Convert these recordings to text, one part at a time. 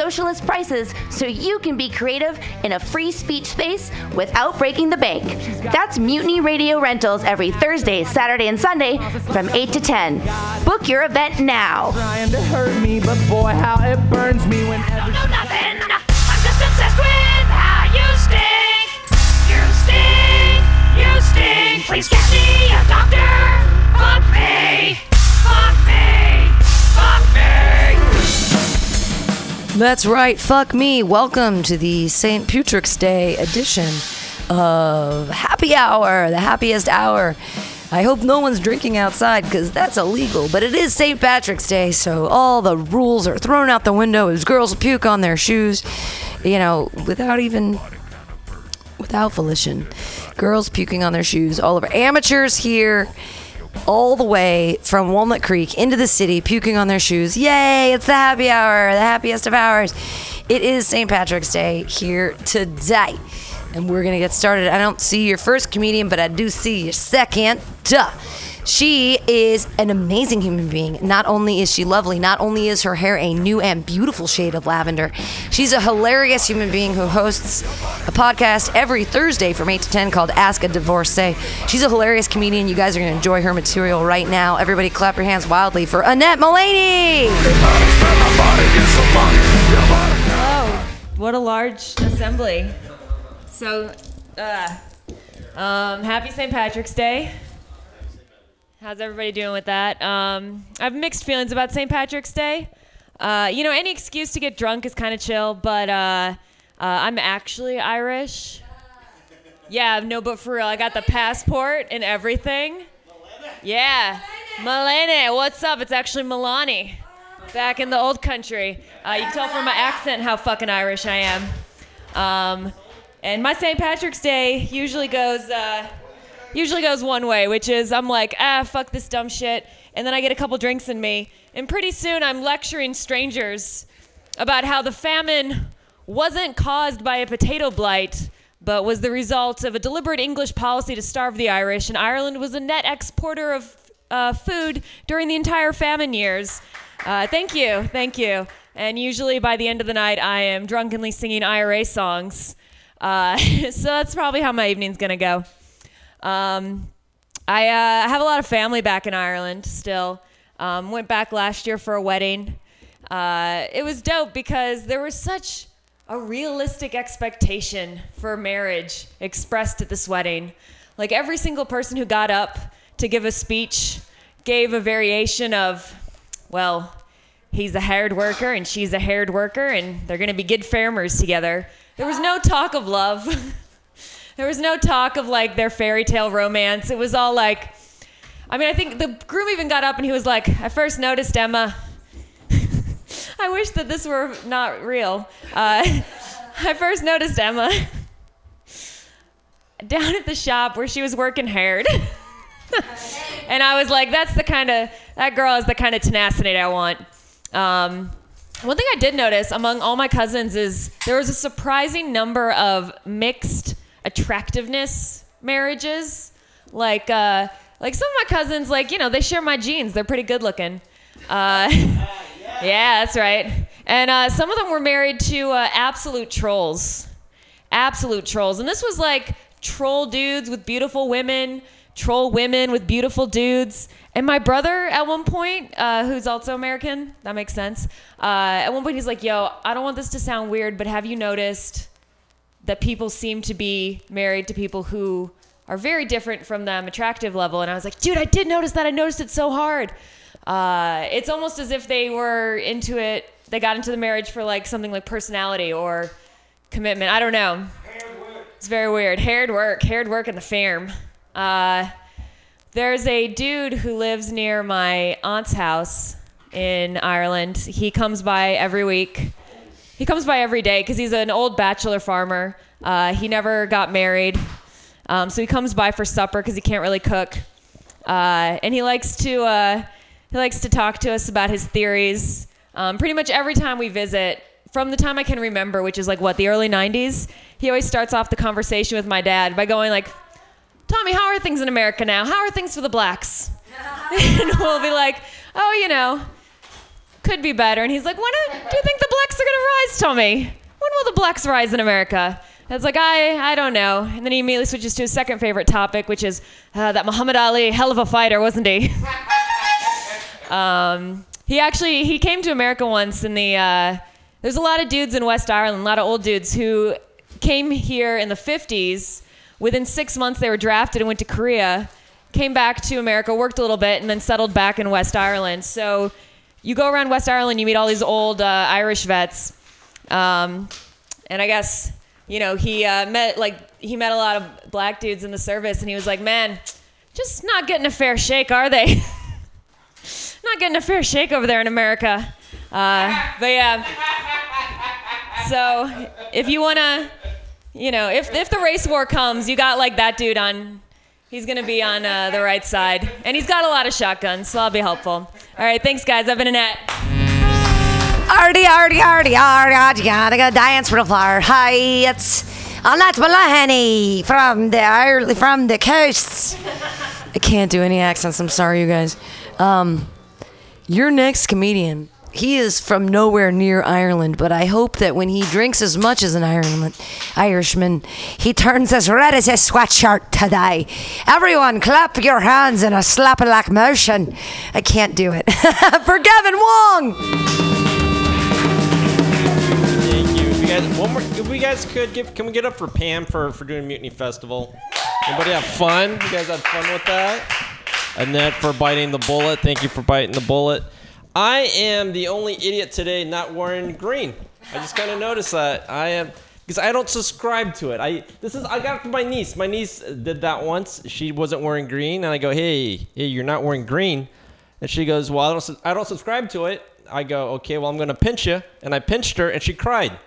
socialist prices so you can be creative in a free speech space without breaking the bank. That's Mutiny Radio Rentals every Thursday, Saturday, and Sunday from 8 to 10. Book your event now. Trying to hurt me, but boy, how it burns me when every know nothing. I'm just obsessed with how you stink. You stink. You stink. Please get me a doctor. That's right. Fuck me. Welcome to the St. Putrix Day edition of Happy Hour, the happiest hour. I hope no one's drinking outside because that's illegal, but it is St. Patrick's Day, so all the rules are thrown out the window as girls puke on their shoes, you know, without even without volition. Girls puking on their shoes all over. Amateurs here, all the way from Walnut Creek into the city, puking on their shoes. Yay, it's the happy hour, the happiest of hours. It is St. Patrick's Day here today. And we're going to get started. I don't see your first comedian, but I do see your second. Duh. She is an amazing human being. Not only is she lovely, not only is her hair a new and beautiful shade of lavender, she's a hilarious human being who hosts a podcast every Thursday from 8 to 10 called Ask a Divorcee. She's a hilarious comedian. You guys are going to enjoy her material right now. Everybody clap your hands wildly for Annette Mullaney. Oh, what a large assembly. So, uh, um, happy St. Patrick's Day. How's everybody doing with that? Um, I have mixed feelings about St. Patrick's Day. Uh, you know, any excuse to get drunk is kind of chill, but uh, uh, I'm actually Irish. Yeah, no, but for real, I got the passport and everything. Yeah, Milene, what's up? It's actually Milani, back in the old country. Uh, you can tell from my accent how fucking Irish I am. Um, and my St. Patrick's Day usually goes uh, usually goes one way, which is I'm like, ah, fuck this dumb shit, and then I get a couple drinks in me, and pretty soon I'm lecturing strangers about how the famine wasn't caused by a potato blight, but was the result of a deliberate English policy to starve the Irish, and Ireland was a net exporter of uh, food during the entire famine years. Uh, thank you, thank you. And usually by the end of the night, I am drunkenly singing IRA songs. Uh, so that's probably how my evening's gonna go. Um, I uh, have a lot of family back in Ireland still. Um, went back last year for a wedding. Uh, it was dope because there was such a realistic expectation for marriage expressed at this wedding. Like every single person who got up to give a speech gave a variation of, well, he's a hired worker and she's a hired worker and they're going to be good farmers together. There was no talk of love. there was no talk of like their fairy tale romance. It was all like, I mean, I think the groom even got up and he was like, I first noticed Emma. I wish that this were not real. Uh, I first noticed Emma down at the shop where she was working hard. and I was like, that's the kind of, that girl is the kind of tenacity I want. Um, one thing I did notice among all my cousins is there was a surprising number of mixed attractiveness marriages. Like, uh, like some of my cousins, like you know, they share my genes. They're pretty good looking. Uh, yeah, that's right. And uh, some of them were married to uh, absolute trolls, absolute trolls. And this was like troll dudes with beautiful women, troll women with beautiful dudes. And my brother, at one point, uh, who's also American, that makes sense. Uh, at one point, he's like, "Yo, I don't want this to sound weird, but have you noticed that people seem to be married to people who are very different from them, attractive level?" And I was like, "Dude, I did notice that. I noticed it so hard. Uh, it's almost as if they were into it. They got into the marriage for like something like personality or commitment. I don't know. It's very weird. Haired work, haired work in the farm." Uh, there's a dude who lives near my aunt's house in Ireland. He comes by every week. He comes by every day because he's an old bachelor farmer. Uh, he never got married. Um, so he comes by for supper because he can't really cook. Uh, and he likes to uh, he likes to talk to us about his theories. Um, pretty much every time we visit, from the time I can remember, which is like what the early '90s, he always starts off the conversation with my dad by going like, Tommy, how are things in America now? How are things for the blacks? and we'll be like, oh, you know, could be better. And he's like, when do you think the blacks are gonna rise, Tommy? When will the blacks rise in America? And it's like, I, I don't know. And then he immediately switches to his second favorite topic, which is uh, that Muhammad Ali, hell of a fighter, wasn't he? um, he actually he came to America once, and the uh, there's a lot of dudes in West Ireland, a lot of old dudes who came here in the 50s. Within six months, they were drafted and went to Korea, came back to America, worked a little bit, and then settled back in West Ireland. So you go around West Ireland, you meet all these old uh, Irish vets, um, and I guess you know he uh, met like he met a lot of black dudes in the service, and he was like, "Man, just not getting a fair shake, are they? not getting a fair shake over there in America." Uh, but yeah. So if you wanna, you know, if if the race war comes, you got like that dude on. He's gonna be on uh, the right side, and he's got a lot of shotguns, so I'll be helpful. All right, thanks guys. I've been Annette. Arty, arty, arty, arty, arty, gotta go dance the flower. Hi, it's Annette Malahany from the from the coasts. I can't do any accents. I'm sorry, you guys. Um, your next comedian, he is from nowhere near Ireland, but I hope that when he drinks as much as an Ireland, Irishman, he turns as red as a sweatshirt today. Everyone, clap your hands in a slap like motion. I can't do it. For Gavin Wong. Thank you. One more, if we guys could give, can we get up for Pam for, for doing Mutiny Festival? Anybody have fun? You guys had fun with that? Annette for biting the bullet. Thank you for biting the bullet. I am the only idiot today not wearing green. I just kind of noticed that. I am because I don't subscribe to it. I this is I got it from my niece. My niece did that once. She wasn't wearing green, and I go, "Hey, hey, you're not wearing green," and she goes, "Well, I don't, I don't subscribe to it." I go, "Okay, well, I'm gonna pinch you," and I pinched her, and she cried.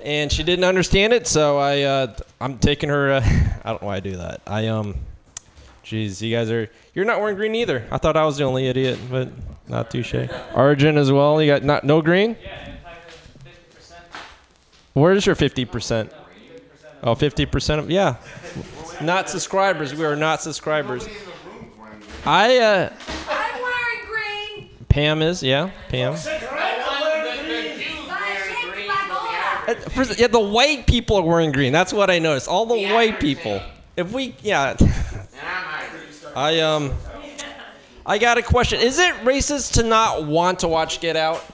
And she didn't understand it, so I uh, I'm taking her. Uh, I don't know why I do that. I um, jeez, you guys are you're not wearing green either. I thought I was the only idiot, but not touche. Arjun as well. You got not no green. Where's your 50%? Oh, 50% of, yeah. Not subscribers. We are not subscribers. I, uh, I'm wearing green. Pam is, yeah, Pam. Uh, for- yeah, the white people are wearing green. That's what I noticed. All the white people. If we, yeah. I, um, I got a question. Is it racist to not want to watch Get Out?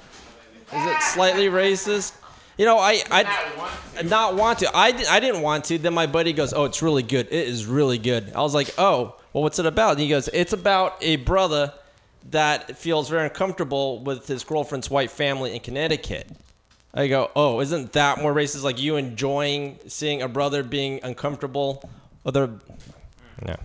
Is it slightly racist? You know, I, I not want to. I, I didn't want to. Then my buddy goes, "Oh, it's really good. It is really good." I was like, "Oh, well, what's it about?" And he goes, "It's about a brother that feels very uncomfortable with his girlfriend's white family in Connecticut." I go, "Oh, isn't that more racist? Like you enjoying seeing a brother being uncomfortable Other, no."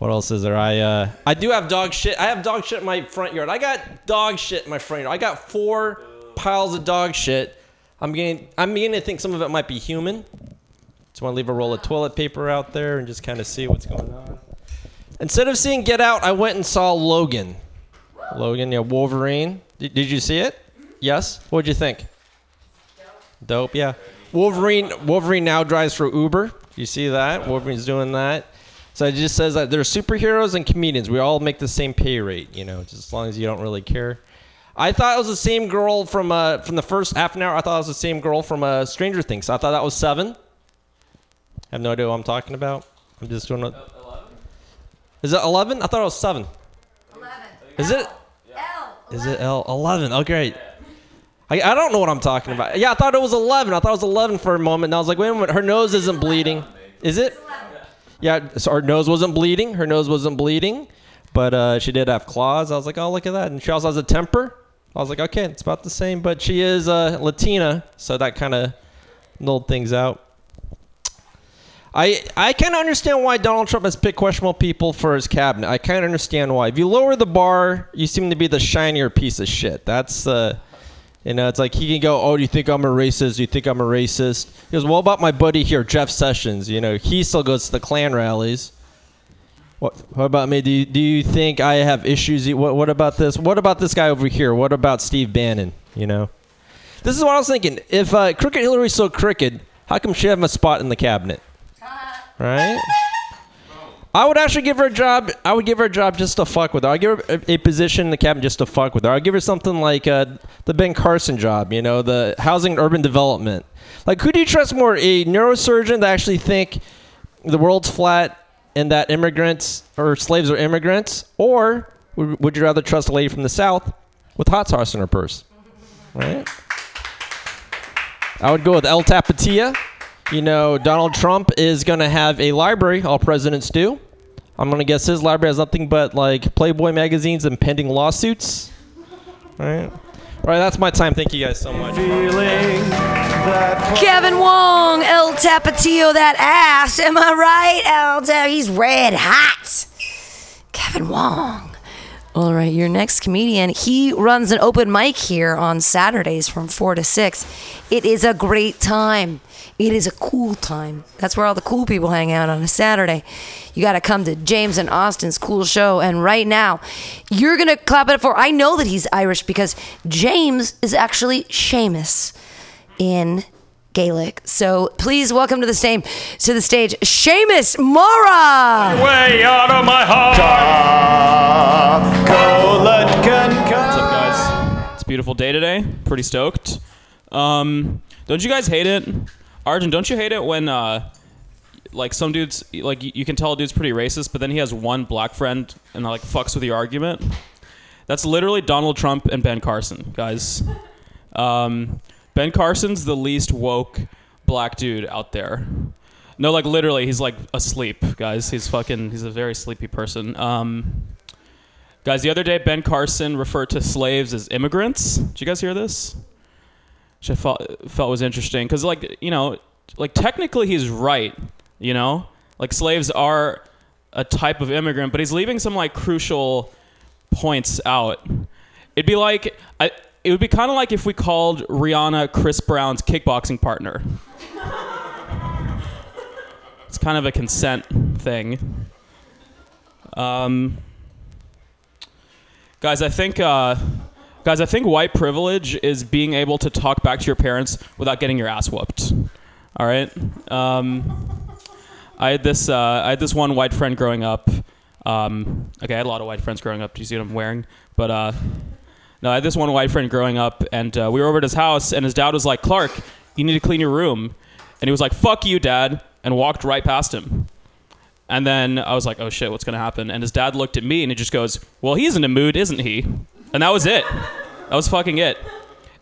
What else is there? I uh, I do have dog shit. I have dog shit in my front yard. I got dog shit in my front yard. I got four piles of dog shit. I'm getting I'm beginning to think some of it might be human. Just want to leave a roll of toilet paper out there and just kind of see what's going on. Instead of seeing Get Out, I went and saw Logan. Logan, yeah, Wolverine. Did, you see it? Yes. What'd you think? Dope, yeah. Wolverine Wolverine now drives for Uber. You see that? Wolverine's doing that. So it just says that they're superheroes and comedians. We all make the same pay rate, you know, just as long as you don't really care. I thought it was the same girl from uh, from the first half an hour. I thought it was the same girl from uh, Stranger Things. I thought that was seven. I have no idea what I'm talking about. I'm just doing it. Is it eleven? I thought it was seven. Eleven. Is it? Is it L? Eleven. Oh, great. I, I don't know what I'm talking about. Yeah, I thought it was 11. I thought it was 11 for a moment. And I was like, wait a minute. Her nose isn't bleeding. Is it? Yeah, so her nose wasn't bleeding. Her nose wasn't bleeding. But uh, she did have claws. I was like, oh, look at that. And she also has a temper. I was like, okay, it's about the same. But she is uh, Latina. So that kind of nulled things out. I I kind of understand why Donald Trump has picked questionable people for his cabinet. I kind of understand why. If you lower the bar, you seem to be the shinier piece of shit. That's uh, you know, it's like he can go, "Oh, do you think I'm a racist? Do you think I'm a racist?" He goes, "What about my buddy here, Jeff Sessions? You know, he still goes to the Klan rallies." What, what about me? Do you, do you think I have issues? What, what about this? What about this guy over here? What about Steve Bannon? You know, this is what I was thinking. If uh, Crooked Hillary's so crooked, how come she have a spot in the cabinet? Right? I would actually give her a job. I would give her a job just to fuck with her. I'd give her a, a position in the cabinet just to fuck with her. I'd give her something like uh, the Ben Carson job, you know, the housing and urban development. Like, who do you trust more, a neurosurgeon that actually think the world's flat and that immigrants or slaves are immigrants, or would, would you rather trust a lady from the South with hot sauce in her purse? Right? I would go with El Tapatia. You know, Donald Trump is going to have a library, all presidents do. I'm going to guess his library has nothing but like Playboy magazines and pending lawsuits. All right. All right, that's my time. Thank you guys so much. Kevin Wong, El Tapatio, that ass. Am I right? El Ta- he's red hot. Kevin Wong. All right, your next comedian. He runs an open mic here on Saturdays from 4 to 6. It is a great time. It is a cool time. That's where all the cool people hang out on a Saturday. You got to come to James and Austin's cool show. And right now, you're going to clap it for. I know that he's Irish because James is actually Seamus in Gaelic. So please welcome to the stage, to the stage, Seamus Mora. Way out of my heart. What's up, guys? It's a beautiful day today. Pretty stoked. Um, don't you guys hate it, Arjun? Don't you hate it when uh, like some dudes like you, you can tell a dude's pretty racist, but then he has one black friend and like fucks with your argument? That's literally Donald Trump and Ben Carson, guys. Um, ben Carson's the least woke black dude out there. No, like literally, he's like asleep, guys. He's fucking. He's a very sleepy person. Um, guys, the other day Ben Carson referred to slaves as immigrants. Did you guys hear this? Which I felt felt was interesting because, like, you know, like technically he's right. You know, like slaves are a type of immigrant, but he's leaving some like crucial points out. It'd be like I, it would be kind of like if we called Rihanna Chris Brown's kickboxing partner. it's kind of a consent thing. Um, guys, I think uh, guys, I think white privilege is being able to talk back to your parents without getting your ass whooped. All right. Um, I had this uh, I had this one white friend growing up. Um, okay, I had a lot of white friends growing up. Do you see what I'm wearing? But uh, no, I had this one white friend growing up, and uh, we were over at his house, and his dad was like, "Clark, you need to clean your room," and he was like, "Fuck you, dad," and walked right past him. And then I was like, "Oh shit, what's gonna happen?" And his dad looked at me, and he just goes, "Well, he's in a mood, isn't he?" And that was it. That was fucking it.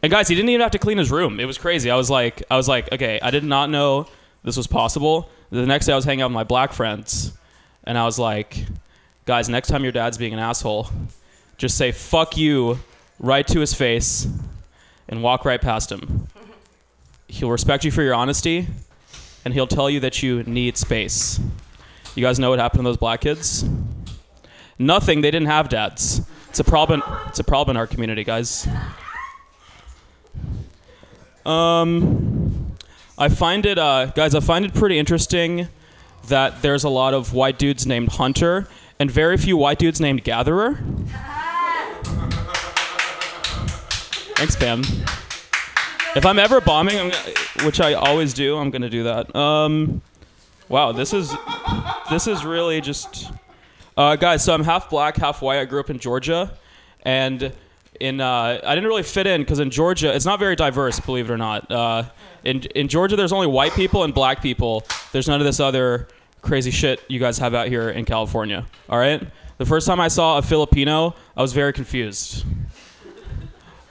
And guys, he didn't even have to clean his room. It was crazy. I was like, I was like, okay, I did not know this was possible. The next day, I was hanging out with my black friends, and I was like, guys, next time your dad's being an asshole, just say "fuck you" right to his face, and walk right past him. He'll respect you for your honesty, and he'll tell you that you need space. You guys know what happened to those black kids? Nothing. They didn't have dads. It's a problem. It's a problem in our community, guys. Um, I find it, uh, guys. I find it pretty interesting that there's a lot of white dudes named Hunter and very few white dudes named Gatherer. Thanks, Pam. If I'm ever bombing, I'm which I always do, I'm gonna do that. Um, wow, this is this is really just, uh, guys. So I'm half black, half white. I grew up in Georgia, and in uh, I didn't really fit in because in Georgia it's not very diverse, believe it or not. Uh, in in Georgia, there's only white people and black people. There's none of this other crazy shit you guys have out here in California. All right. The first time I saw a Filipino, I was very confused.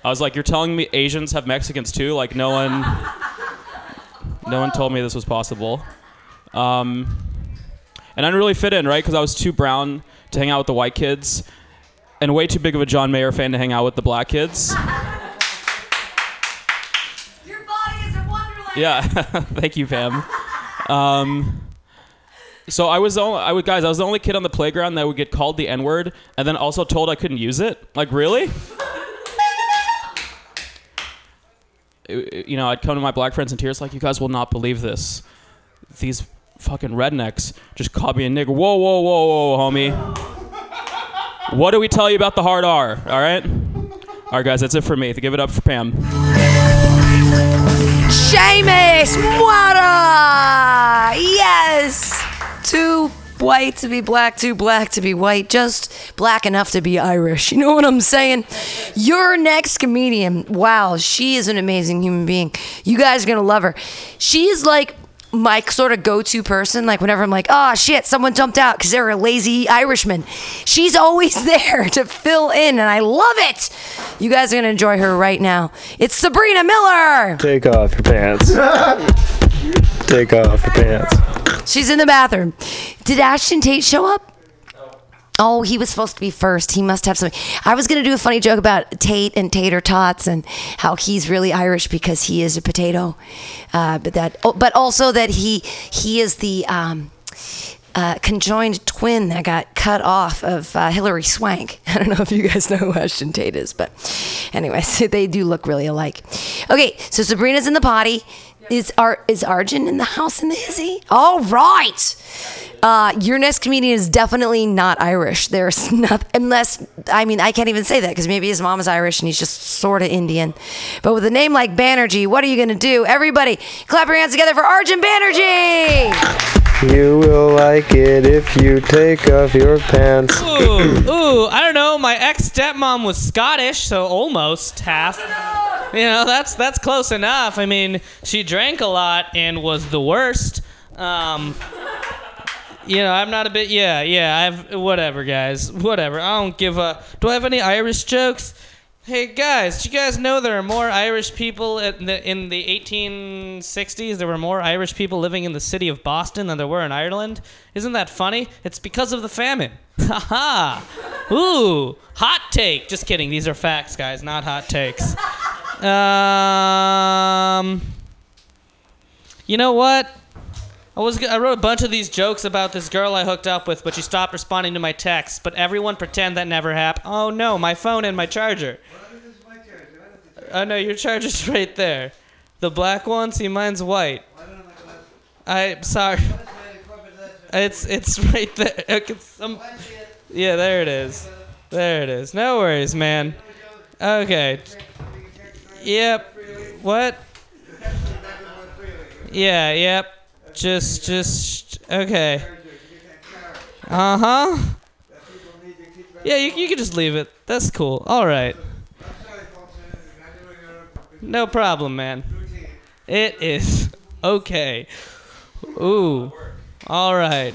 I was like, "You're telling me Asians have Mexicans too?" Like no one, no one told me this was possible. Um, and I didn't really fit in, right? Because I was too brown to hang out with the white kids, and way too big of a John Mayer fan to hang out with the black kids. Your body is a wonderland. Yeah, thank you, Pam. Um, so I was the only, I would guys, I was the only kid on the playground that would get called the N word, and then also told I couldn't use it. Like really? You know, I'd come to my black friends in tears, like, "You guys will not believe this. These fucking rednecks just called me a nigger. Whoa, whoa, whoa, whoa, homie. What do we tell you about the hard R? All right, all right, guys, that's it for me. Give it up for Pam. Seamus Mora. Yes. Two white to be black, too black to be white, just black enough to be Irish. You know what I'm saying? Your next comedian, wow, she is an amazing human being. You guys are gonna love her. She is like my sort of go-to person like whenever i'm like oh shit someone jumped out because they're a lazy irishman she's always there to fill in and i love it you guys are going to enjoy her right now it's sabrina miller Take off your pants. Take off your pants. She's in the bathroom did ashton tate show up Oh, he was supposed to be first. He must have something. I was going to do a funny joke about Tate and tater tots and how he's really Irish because he is a potato, uh, but that, oh, but also that he he is the um, uh, conjoined twin that got cut off of uh, Hilary Swank. I don't know if you guys know who Ashton Tate is, but anyways, they do look really alike. Okay, so Sabrina's in the potty. Is Ar- is Arjun in the house in the hizzy? All right. Uh, your next comedian is definitely not Irish. There's not unless I mean I can't even say that because maybe his mom is Irish and he's just sort of Indian. But with a name like Banerjee, what are you gonna do? Everybody, clap your hands together for Arjun Banerjee. You will like it if you take off your pants. Ooh, ooh, I don't know. My ex stepmom was Scottish, so almost half. You know, that's that's close enough. I mean, she drank a lot and was the worst. Um, you know, I'm not a bit. Yeah, yeah. I've whatever, guys. Whatever. I don't give a. Do I have any Irish jokes? Hey guys, do you guys know there are more Irish people in the, in the 1860s? There were more Irish people living in the city of Boston than there were in Ireland. Isn't that funny? It's because of the famine. Haha. Ooh, hot take. Just kidding. These are facts, guys, not hot takes. Um, you know what? I was I wrote a bunch of these jokes about this girl I hooked up with, but she stopped responding to my texts. But everyone pretend that never happened. Oh no, my phone and my charger. Oh no, your charger's right there. The black one. See, mine's white. I'm sorry. It's it's right there. Some- yeah, there it is. There it is. No worries, man. Okay. Yep. What? Yeah. Yep. Just just okay. Uh huh. Yeah, you you can just leave it. That's cool. All right. No problem, man. It is okay. Ooh. All right.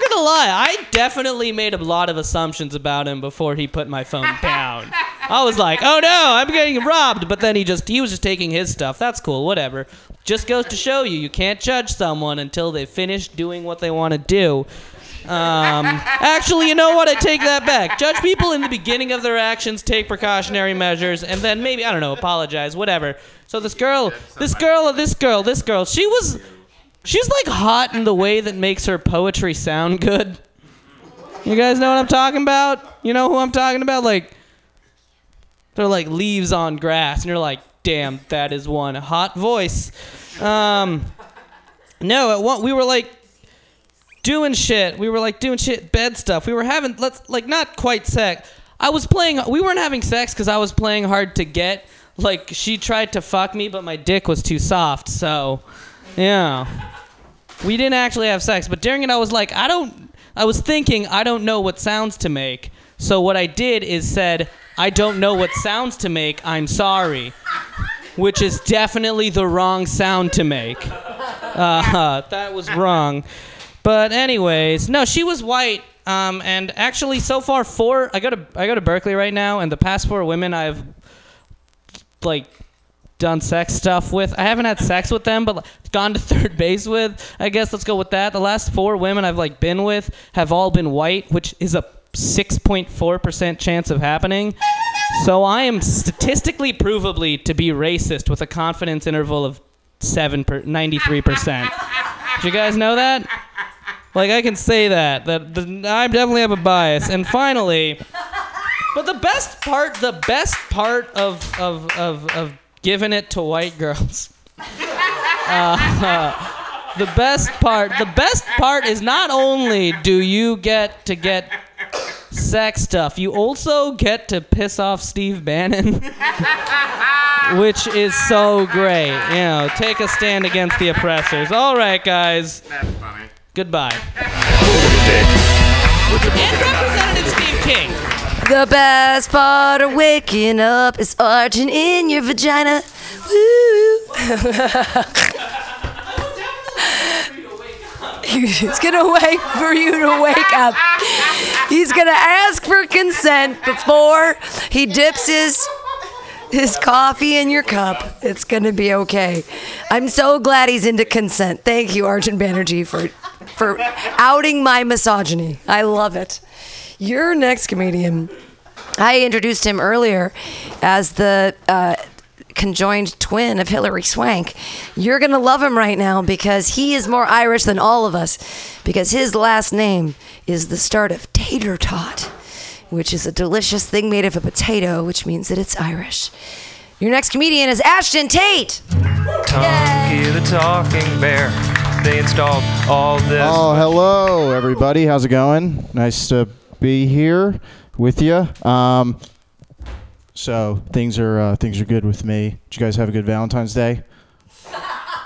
Not gonna lie, I definitely made a lot of assumptions about him before he put my phone down. I was like, oh no, I'm getting robbed. But then he just he was just taking his stuff. That's cool, whatever. Just goes to show you, you can't judge someone until they finish doing what they want to do. Um, actually, you know what? I take that back. Judge people in the beginning of their actions, take precautionary measures, and then maybe I don't know, apologize, whatever. So this girl, this girl, this girl, this girl, she was, she's like hot in the way that makes her poetry sound good. You guys know what I'm talking about? You know who I'm talking about? Like, they're like leaves on grass, and you're like, damn, that is one hot voice. Um, no, at one, we were like doing shit. We were like doing shit, bed stuff. We were having let's like not quite sex. I was playing. We weren't having sex because I was playing hard to get. Like she tried to fuck me, but my dick was too soft. So, yeah, we didn't actually have sex. But during it, I was like, I don't. I was thinking, I don't know what sounds to make. So what I did is said, I don't know what sounds to make. I'm sorry, which is definitely the wrong sound to make. Uh, that was wrong. But anyways, no, she was white. Um, and actually, so far, four. I go to I go to Berkeley right now, and the past four women I've like done sex stuff with. I haven't had sex with them, but like, gone to third base with. I guess let's go with that. The last four women I've like been with have all been white, which is a 6.4% chance of happening. So I am statistically provably to be racist with a confidence interval of 7 per, 93%. Did you guys know that? Like I can say that that the, I definitely have a bias. And finally, but the best part, the best part of of of, of giving it to white girls. Uh, the best part, the best part is not only do you get to get sex stuff. You also get to piss off Steve Bannon, which is so great. You know, take a stand against the oppressors. All right, guys. That's funny. Goodbye. And Representative Steve King. The best part of waking up is Arjun in your vagina. Woo! He's gonna wait for you to wake up. He's gonna ask for consent before he dips his his coffee in your cup. It's gonna be okay. I'm so glad he's into consent. Thank you, Arjun Banerjee, for for outing my misogyny. I love it. Your next comedian. I introduced him earlier as the uh, conjoined twin of Hilary Swank. You're going to love him right now because he is more Irish than all of us because his last name is the start of tater tot, which is a delicious thing made of a potato, which means that it's Irish. Your next comedian is Ashton Tate. Tonky the talking bear. They installed all this. Oh, hello, everybody. How's it going? Nice to be here with you. Um, so things are uh, things are good with me. Did you guys have a good Valentine's Day?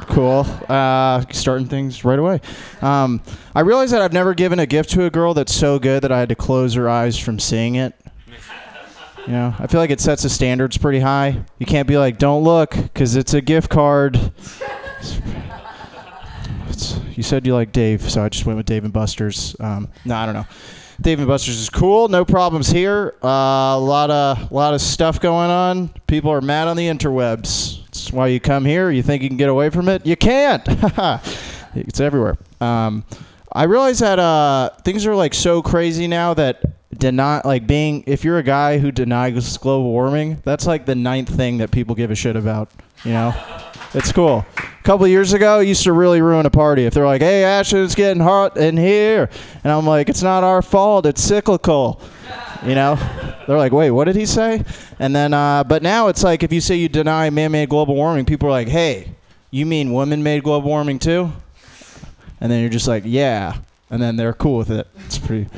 Cool. Uh, starting things right away. Um, I realize that I've never given a gift to a girl that's so good that I had to close her eyes from seeing it. You know, I feel like it sets the standards pretty high. You can't be like, "Don't look," because it's a gift card. You said you like Dave, so I just went with Dave and Buster's. Um, no, I don't know. Dave and Buster's is cool. No problems here. Uh, a lot of lot of stuff going on. People are mad on the interwebs. That's why you come here. You think you can get away from it? You can't. it's everywhere. Um, I realize that uh, things are like so crazy now that deny like being if you're a guy who denies global warming, that's like the ninth thing that people give a shit about. You know, it's cool. A couple years ago, used to really ruin a party if they're like, "Hey, Ashton, it's getting hot in here," and I'm like, "It's not our fault. It's cyclical." You know, they're like, "Wait, what did he say?" And then, uh, but now it's like if you say you deny man-made global warming, people are like, "Hey, you mean woman-made global warming too?" And then you're just like, "Yeah," and then they're cool with it. It's pretty,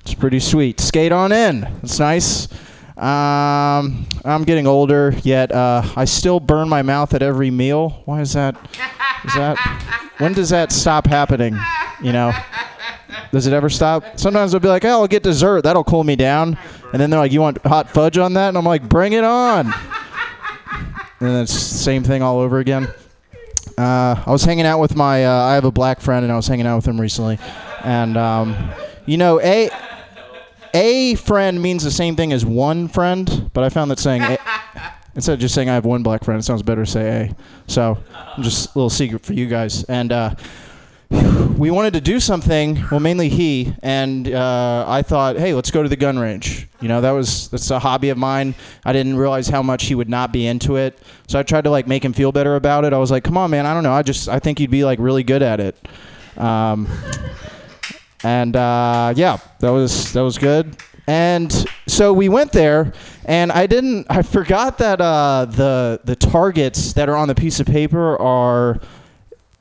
it's pretty sweet. Skate on in. It's nice. Um, I'm getting older, yet uh, I still burn my mouth at every meal. Why is that? Is that? When does that stop happening? You know, does it ever stop? Sometimes I'll be like, "Oh, I'll get dessert. That'll cool me down." And then they're like, "You want hot fudge on that?" And I'm like, "Bring it on." And then it's same thing all over again. Uh, I was hanging out with my. Uh, I have a black friend, and I was hanging out with him recently, and um, you know, a a friend means the same thing as one friend, but I found that saying a, instead of just saying I have one black friend, it sounds better to say a. So, just a little secret for you guys. And uh, we wanted to do something. Well, mainly he and uh, I thought, hey, let's go to the gun range. You know, that was that's a hobby of mine. I didn't realize how much he would not be into it, so I tried to like make him feel better about it. I was like, come on, man, I don't know. I just I think you'd be like really good at it. Um, and uh, yeah, that was that was good. And so we went there, and I didn't. I forgot that uh, the the targets that are on the piece of paper are.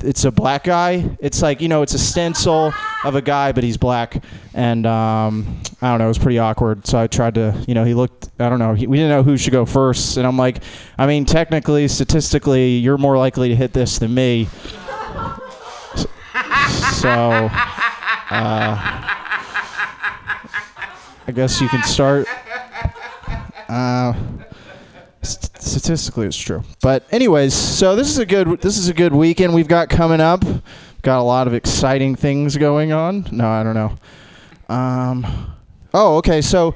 It's a black guy. It's like you know, it's a stencil of a guy, but he's black, and um, I don't know. It was pretty awkward. So I tried to, you know, he looked. I don't know. He, we didn't know who should go first, and I'm like, I mean, technically, statistically, you're more likely to hit this than me. So. Uh, I guess you can start. Uh, st- statistically, it's true. But anyways, so this is a good this is a good weekend we've got coming up. Got a lot of exciting things going on. No, I don't know. Um, oh, okay. So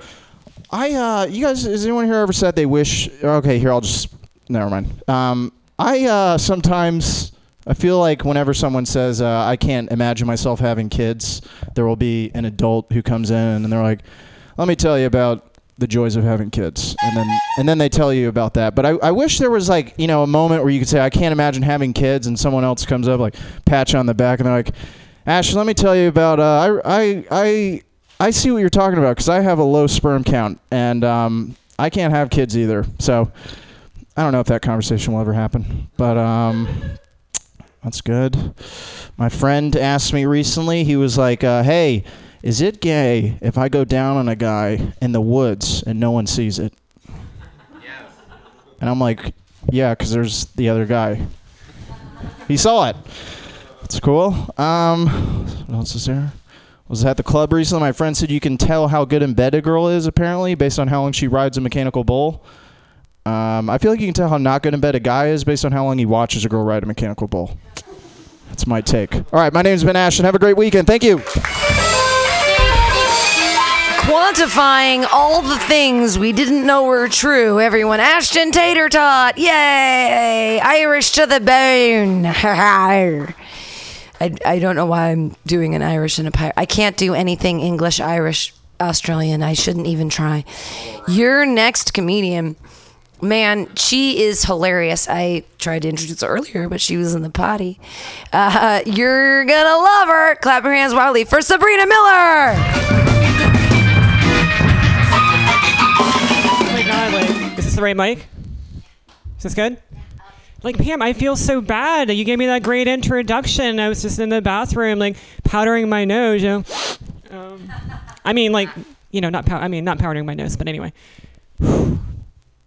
I uh, you guys, has anyone here ever said they wish? Okay, here I'll just never mind. Um, I uh, sometimes. I feel like whenever someone says uh, I can't imagine myself having kids, there will be an adult who comes in and they're like, "Let me tell you about the joys of having kids," and then and then they tell you about that. But I, I wish there was like you know a moment where you could say I can't imagine having kids, and someone else comes up like pat you on the back and they're like, "Ash, let me tell you about uh, I I I I see what you're talking about because I have a low sperm count and um, I can't have kids either." So I don't know if that conversation will ever happen, but um. That's good. My friend asked me recently, he was like, uh, hey, Is it gay if I go down on a guy in the woods and no one sees it? And I'm like, yeah, because there's the other guy. He saw it. It's cool. Um, what else is there? Was at the club recently. My friend said you can tell how good in bed a girl is apparently based on how long she rides a mechanical bull. Um, I feel like you can tell how not good in bed a guy is based on how long he watches a girl ride a mechanical bull. That's my take. All right, my name's Ben Ashton. Have a great weekend. Thank you. Quantifying all the things we didn't know were true. Everyone, Ashton Tater Tot, yay! Irish to the bone. I, I don't know why I'm doing an Irish and a pirate. I can't do anything English, Irish, Australian. I shouldn't even try. Your next comedian, man, she is hilarious. I tried to introduce her earlier, but she was in the potty. Uh, you're gonna love her. Clap your hands wildly for Sabrina Miller. Is this the right mic? Is this good? Like, Pam, I feel so bad. You gave me that great introduction. I was just in the bathroom, like, powdering my nose, you know. Um, I mean, like, you know, not pow- I mean, not powdering my nose, but anyway.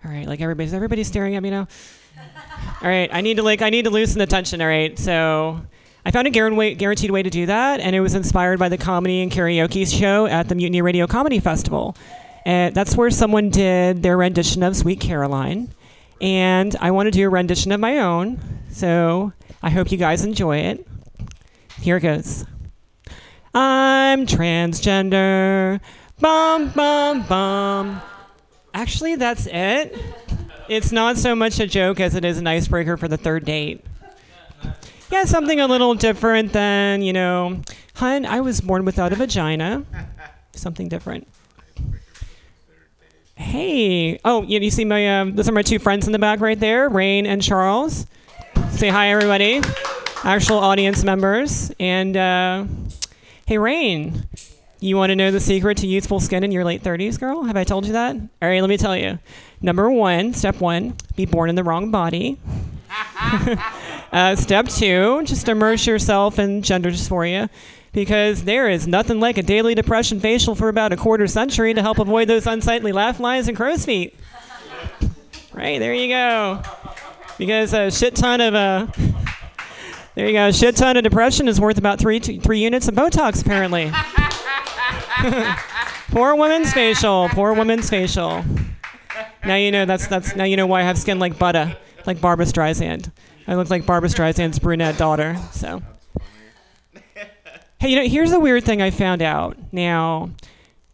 All right, like everybody's everybody's staring at me now. All right, I need to like I need to loosen the tension. All right, so I found a guaran- guaranteed way to do that, and it was inspired by the comedy and karaoke show at the Mutiny Radio Comedy Festival. And that's where someone did their rendition of Sweet Caroline, and I want to do a rendition of my own. So I hope you guys enjoy it. Here it goes. I'm transgender. Bum bum bum. Actually, that's it. It's not so much a joke as it is an icebreaker for the third date. Yeah, something a little different than, you know, hun, I was born without a vagina. Something different. Hey. Oh, you, you see my, um, those are my two friends in the back right there, Rain and Charles. Say hi, everybody. Actual audience members. And, uh, hey, Rain, you want to know the secret to youthful skin in your late 30s, girl? Have I told you that? All right, let me tell you. Number one, step one, be born in the wrong body. uh, step two, just immerse yourself in gender dysphoria because there is nothing like a daily depression facial for about a quarter century to help avoid those unsightly laugh lines and crow's feet. Right, there you go. Because a shit ton of uh, there you go. A shit ton of depression is worth about three three units of Botox, apparently. Poor woman's facial. Poor woman's facial. Now you know that's that's now you know why I have skin like butter, like Barbra Streisand. I look like Barbra Streisand's brunette daughter. So. Hey, you know, here's a weird thing I found out. Now,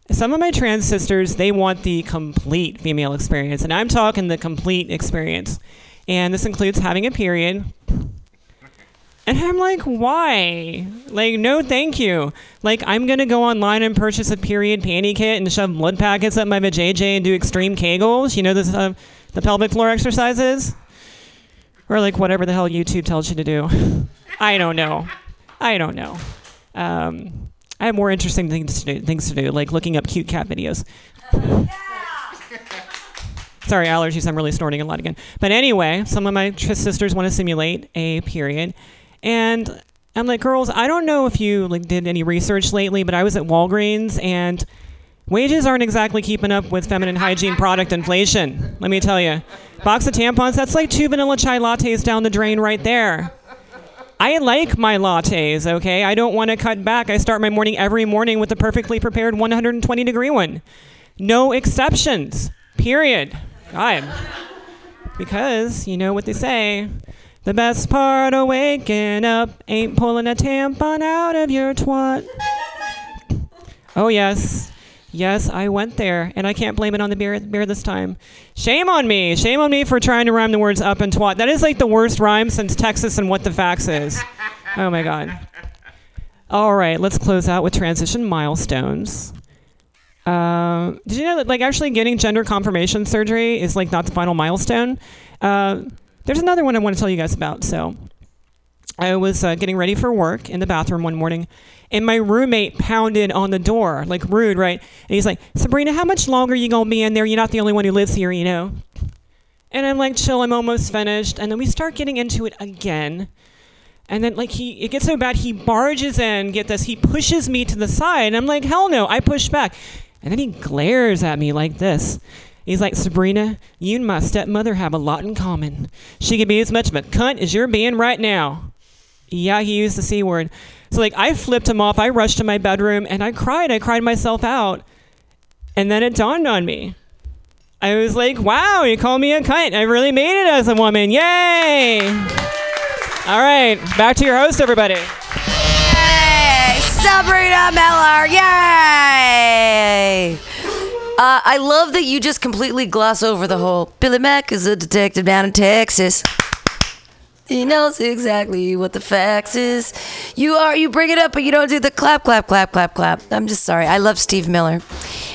some of my trans sisters, they want the complete female experience, and I'm talking the complete experience. And this includes having a period. And I'm like, why? Like, no, thank you. Like, I'm gonna go online and purchase a period panty kit and shove blood packets up my vajayjay and do extreme kegels. You know, this uh, the pelvic floor exercises, or like whatever the hell YouTube tells you to do. I don't know. I don't know. Um, I have more interesting things to do, things to do, like looking up cute cat videos. Sorry, allergies. I'm really snorting a lot again. But anyway, some of my sisters want to simulate a period, and I'm like, girls, I don't know if you like did any research lately, but I was at Walgreens and wages aren't exactly keeping up with feminine hygiene product inflation. Let me tell you, box of tampons that's like two vanilla chai lattes down the drain right there. I like my lattes, okay? I don't want to cut back. I start my morning every morning with a perfectly prepared 120 degree one. No exceptions. Period. God. Because, you know what they say the best part of waking up ain't pulling a tampon out of your twat. Oh, yes. Yes, I went there, and I can't blame it on the beer, beer this time. Shame on me. Shame on me for trying to rhyme the words up and twat. That is like the worst rhyme since Texas and what the facts is. Oh my God. All right, let's close out with transition milestones. Uh, did you know that like actually getting gender confirmation surgery is like not the final milestone? Uh, there's another one I want to tell you guys about. So I was uh, getting ready for work in the bathroom one morning, and my roommate pounded on the door, like rude, right? And he's like, Sabrina, how much longer you gonna be in there? You're not the only one who lives here, you know. And I'm like, chill, I'm almost finished. And then we start getting into it again. And then like he it gets so bad he barges in, get this, he pushes me to the side. And I'm like, hell no, I push back. And then he glares at me like this. He's like, Sabrina, you and my stepmother have a lot in common. She can be as much of a cunt as you're being right now. Yeah, he used the C word. So like I flipped him off, I rushed to my bedroom and I cried. I cried myself out. And then it dawned on me. I was like, wow, you called me a cunt. I really made it as a woman. Yay! All right, back to your host, everybody. Yay! Sabrina Miller, yay! Uh, I love that you just completely gloss over the whole Billy Mack is a detective down in Texas. He knows exactly what the facts is. You are you bring it up, but you don't do the clap, clap, clap, clap, clap. I'm just sorry. I love Steve Miller,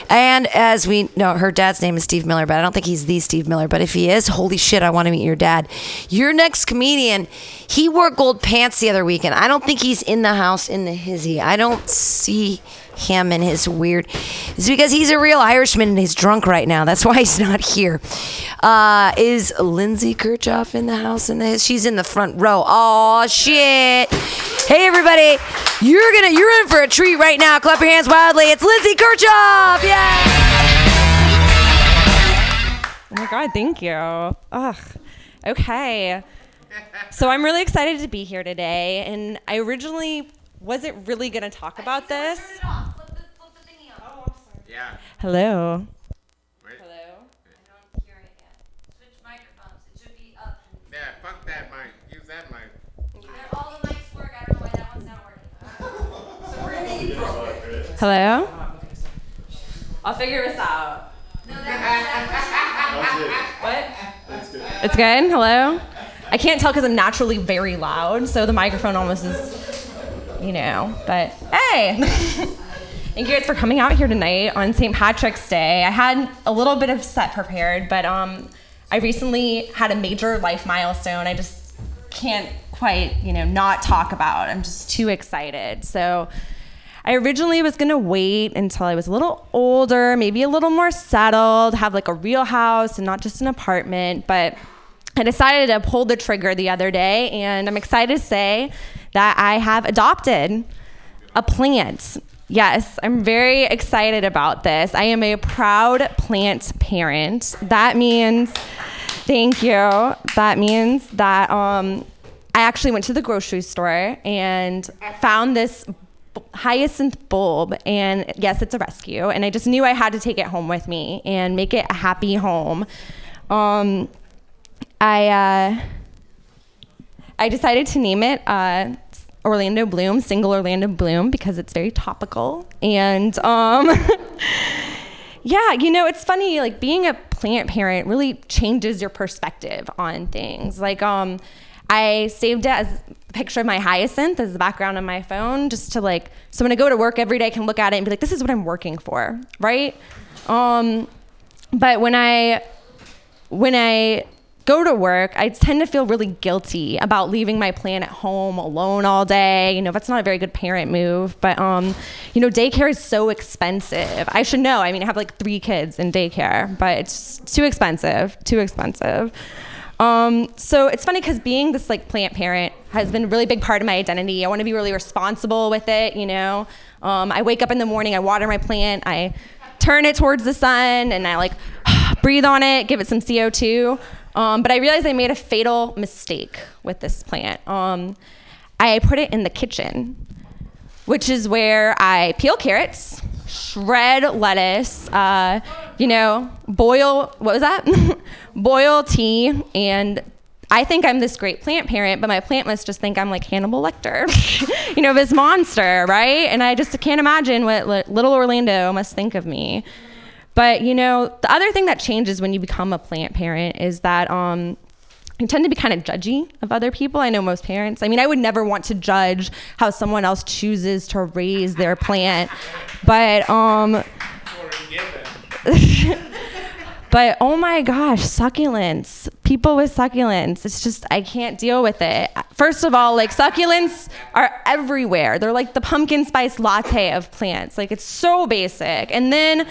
and as we know, her dad's name is Steve Miller, but I don't think he's the Steve Miller. But if he is, holy shit, I want to meet your dad. Your next comedian, he wore gold pants the other weekend. I don't think he's in the house in the hizzy. I don't see him and his weird. It's because he's a real Irishman and he's drunk right now. That's why he's not here. Uh, is Lindsay Kirchhoff in the house? The she's in the front row. Oh shit! Hey everybody, you're gonna you're in for a treat right now. Clap your hands wildly. It's Lindsay Kirchhoff. Yeah. Oh my god, thank you. Ugh. Okay. So I'm really excited to be here today, and I originally wasn't really gonna talk about this. Oh, yeah. Hello. Hello. Yeah, fuck that mic. Use that mic. Yeah. All the mics work. I don't know why that one's not working. so Hello. I'll figure this out. What? It's good. Hello. I can't tell because I'm naturally very loud, so the microphone almost is, you know. But hey, thank you guys for coming out here tonight on St. Patrick's Day. I had a little bit of set prepared, but um, I recently had a major life milestone. I just can't quite, you know, not talk about. I'm just too excited. So. I originally was gonna wait until I was a little older, maybe a little more settled, have like a real house and not just an apartment. But I decided to pull the trigger the other day, and I'm excited to say that I have adopted a plant. Yes, I'm very excited about this. I am a proud plant parent. That means, thank you. That means that um, I actually went to the grocery store and found this hyacinth bulb and yes it's a rescue and i just knew i had to take it home with me and make it a happy home um, i uh, i decided to name it uh, orlando bloom single orlando bloom because it's very topical and um, yeah you know it's funny like being a plant parent really changes your perspective on things like um, I saved it as a picture of my hyacinth as the background on my phone, just to like, so when I go to work every day, I can look at it and be like, this is what I'm working for, right? Um, but when I, when I go to work, I tend to feel really guilty about leaving my plant at home alone all day. You know, that's not a very good parent move. But um, you know, daycare is so expensive. I should know. I mean, I have like three kids in daycare, but it's too expensive. Too expensive. Um, so it's funny because being this like plant parent has been a really big part of my identity. I want to be really responsible with it, you know. Um, I wake up in the morning, I water my plant, I turn it towards the sun, and I like breathe on it, give it some CO2. Um, but I realized I made a fatal mistake with this plant. Um, I put it in the kitchen, which is where I peel carrots, shred lettuce, uh, you know, boil, what was that? boil tea, and I think I'm this great plant parent, but my plant must just think I'm like Hannibal Lecter, you know, this monster, right? And I just can't imagine what li- little Orlando must think of me. But, you know, the other thing that changes when you become a plant parent is that, um, you tend to be kind of judgy of other people. I know most parents. I mean, I would never want to judge how someone else chooses to raise their plant, but um, but oh my gosh, succulents. People with succulents. It's just I can't deal with it. First of all, like succulents are everywhere. They're like the pumpkin spice latte of plants. Like it's so basic. And then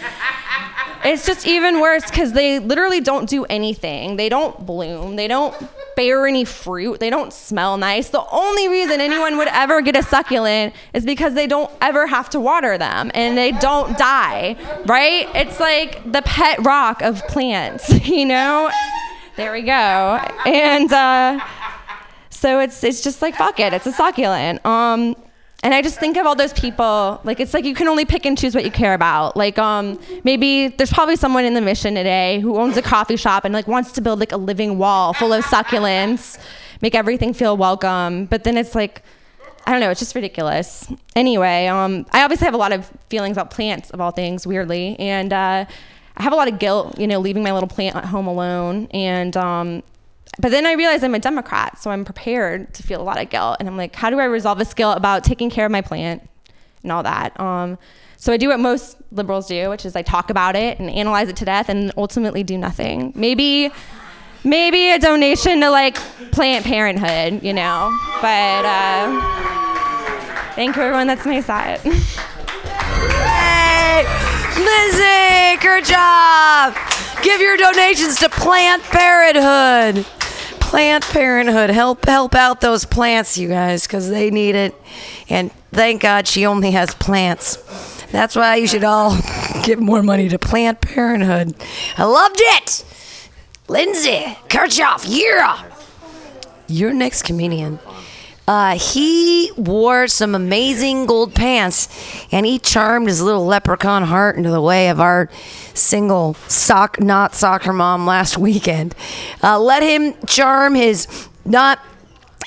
it's just even worse cuz they literally don't do anything. They don't bloom. They don't bear any fruit. They don't smell nice. The only reason anyone would ever get a succulent is because they don't ever have to water them and they don't die, right? It's like the pet rock of plants, you know? There we go. And uh, so it's it's just like fuck it, it's a succulent. Um, and I just think of all those people, like it's like you can only pick and choose what you care about. Like um, maybe there's probably someone in the mission today who owns a coffee shop and like wants to build like a living wall full of succulents, make everything feel welcome. But then it's like, I don't know, it's just ridiculous. Anyway, um, I obviously have a lot of feelings about plants of all things, weirdly, and uh, I have a lot of guilt, you know, leaving my little plant at home alone. And um, but then I realized I'm a Democrat, so I'm prepared to feel a lot of guilt. And I'm like, how do I resolve this guilt about taking care of my plant and all that? Um, so I do what most liberals do, which is I talk about it and analyze it to death, and ultimately do nothing. Maybe, maybe a donation to like Planned Parenthood, you know. But uh, thank you, everyone. That's my side. Lizzie, good job. Give your donations to Planned Parenthood. Planned Parenthood, help help out those plants, you guys, because they need it. And thank God she only has plants. That's why you should all give more money to Planned Parenthood. I loved it. Lindsay Kirchhoff, yeah. Your next comedian. Uh, he wore some amazing gold pants and he charmed his little leprechaun heart into the way of our single sock not soccer mom last weekend. Uh, let him charm his not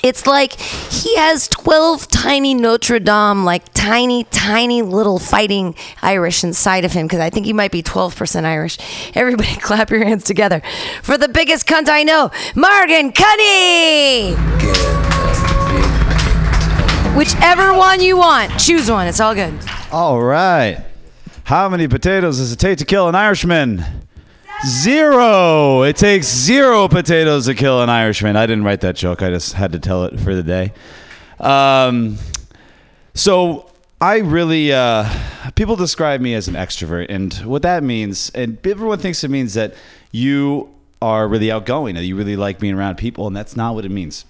it's like he has 12 tiny Notre Dame, like tiny, tiny little fighting Irish inside of him because I think he might be 12% Irish. Everybody clap your hands together for the biggest cunt I know, Morgan Cuddy! Whichever one you want, choose one. It's all good. All right. How many potatoes does it take to kill an Irishman? Zero. It takes zero potatoes to kill an Irishman. I didn't write that joke. I just had to tell it for the day. Um, so I really, uh, people describe me as an extrovert, and what that means, and everyone thinks it means that you are really outgoing, that you really like being around people, and that's not what it means.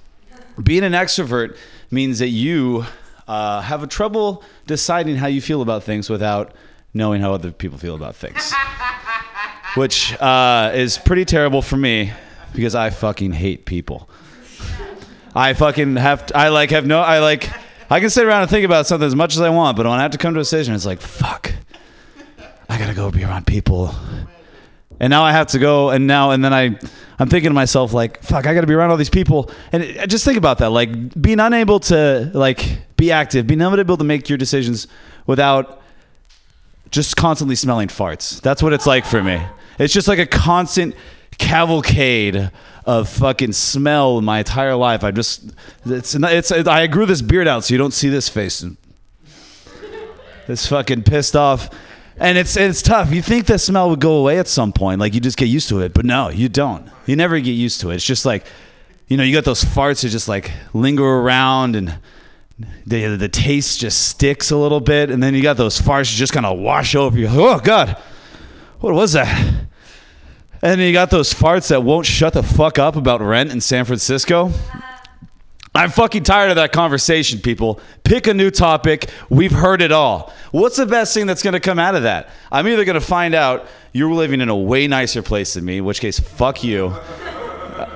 Being an extrovert means that you uh, have a trouble deciding how you feel about things without knowing how other people feel about things, which uh, is pretty terrible for me because I fucking hate people. I fucking have. I like have no. I like. I can sit around and think about something as much as I want, but when I have to come to a decision, it's like fuck. I gotta go be around people. And now I have to go, and now and then I, I'm thinking to myself like, "Fuck, I got to be around all these people." And it, just think about that, like being unable to like be active, being unable to make your decisions without just constantly smelling farts. That's what it's like for me. It's just like a constant cavalcade of fucking smell my entire life. I just, it's, it's, I grew this beard out so you don't see this face. This fucking pissed off. And it's it's tough. You think the smell would go away at some point, like you just get used to it, but no, you don't. You never get used to it. It's just like, you know, you got those farts that just like linger around, and the the taste just sticks a little bit, and then you got those farts that just kind of wash over you. Oh God, what was that? And then you got those farts that won't shut the fuck up about rent in San Francisco. I'm fucking tired of that conversation, people. Pick a new topic. We've heard it all. What's the best thing that's going to come out of that? I'm either going to find out you're living in a way nicer place than me, in which case, fuck you.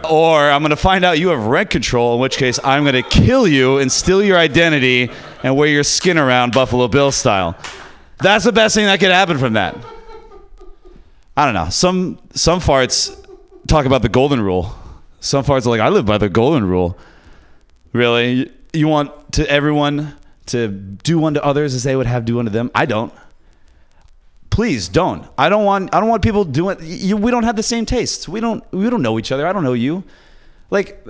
Or I'm going to find out you have rent control, in which case, I'm going to kill you and steal your identity and wear your skin around Buffalo Bill style. That's the best thing that could happen from that. I don't know. Some some farts talk about the golden rule. Some farts are like, I live by the golden rule. Really? You want to everyone to do one to others as they would have do one to them? I don't. Please don't. I don't want. I don't want people doing. You, we don't have the same tastes. We don't. We don't know each other. I don't know you. Like,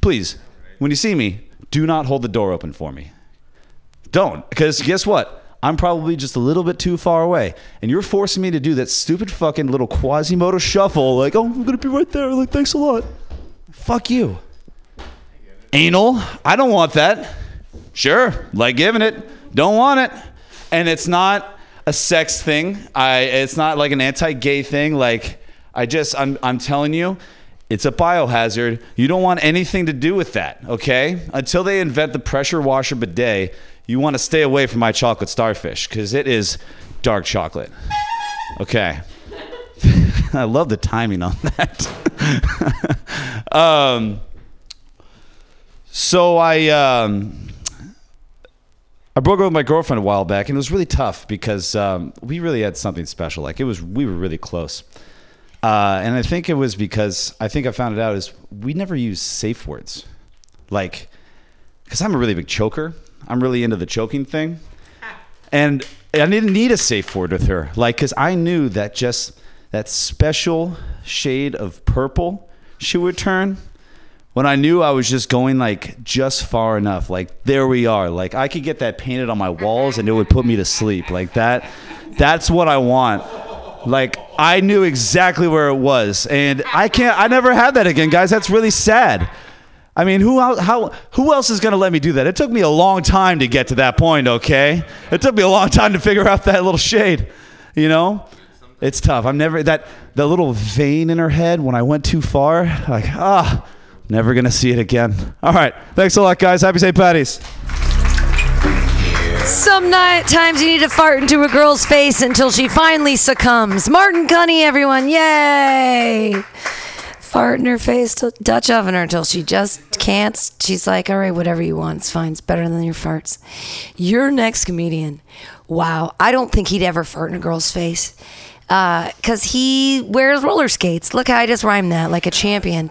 please, when you see me, do not hold the door open for me. Don't, because guess what? I'm probably just a little bit too far away, and you're forcing me to do that stupid fucking little Quasimodo shuffle. Like, oh, I'm gonna be right there. Like, thanks a lot. Fuck you. Anal. I don't want that. Sure, like giving it. Don't want it. And it's not a sex thing. I. It's not like an anti-gay thing. Like I just. I'm. I'm telling you, It's a biohazard. You don't want anything to do with that, okay? Until they invent the pressure washer bidet, you want to stay away from my chocolate starfish because it is dark chocolate. Okay. I love the timing on that. um, so I um, I broke up with my girlfriend a while back, and it was really tough because um, we really had something special. Like it was, we were really close. Uh, and I think it was because I think I found it out is we never use safe words, like because I'm a really big choker. I'm really into the choking thing, and I didn't need a safe word with her, like because I knew that just that special shade of purple she would turn when I knew I was just going like just far enough. Like there we are. Like I could get that painted on my walls and it would put me to sleep. Like that. That's what I want. Like I knew exactly where it was, and I can't. I never had that again, guys. That's really sad. I mean, who how who else is gonna let me do that? It took me a long time to get to that point. Okay, it took me a long time to figure out that little shade. You know, it's tough. I'm never that the little vein in her head when I went too far. Like ah, never gonna see it again. All right, thanks a lot, guys. Happy St. Patty's. Some night times you need to fart into a girl's face until she finally succumbs. Martin Cunny, everyone, yay! Fart in her face, till, Dutch oven her until she just can't. She's like, all right, whatever you want, it's fine. It's better than your farts. Your next comedian, wow, I don't think he'd ever fart in a girl's face. Uh, because he wears roller skates. Look how I just rhymed that like a champion.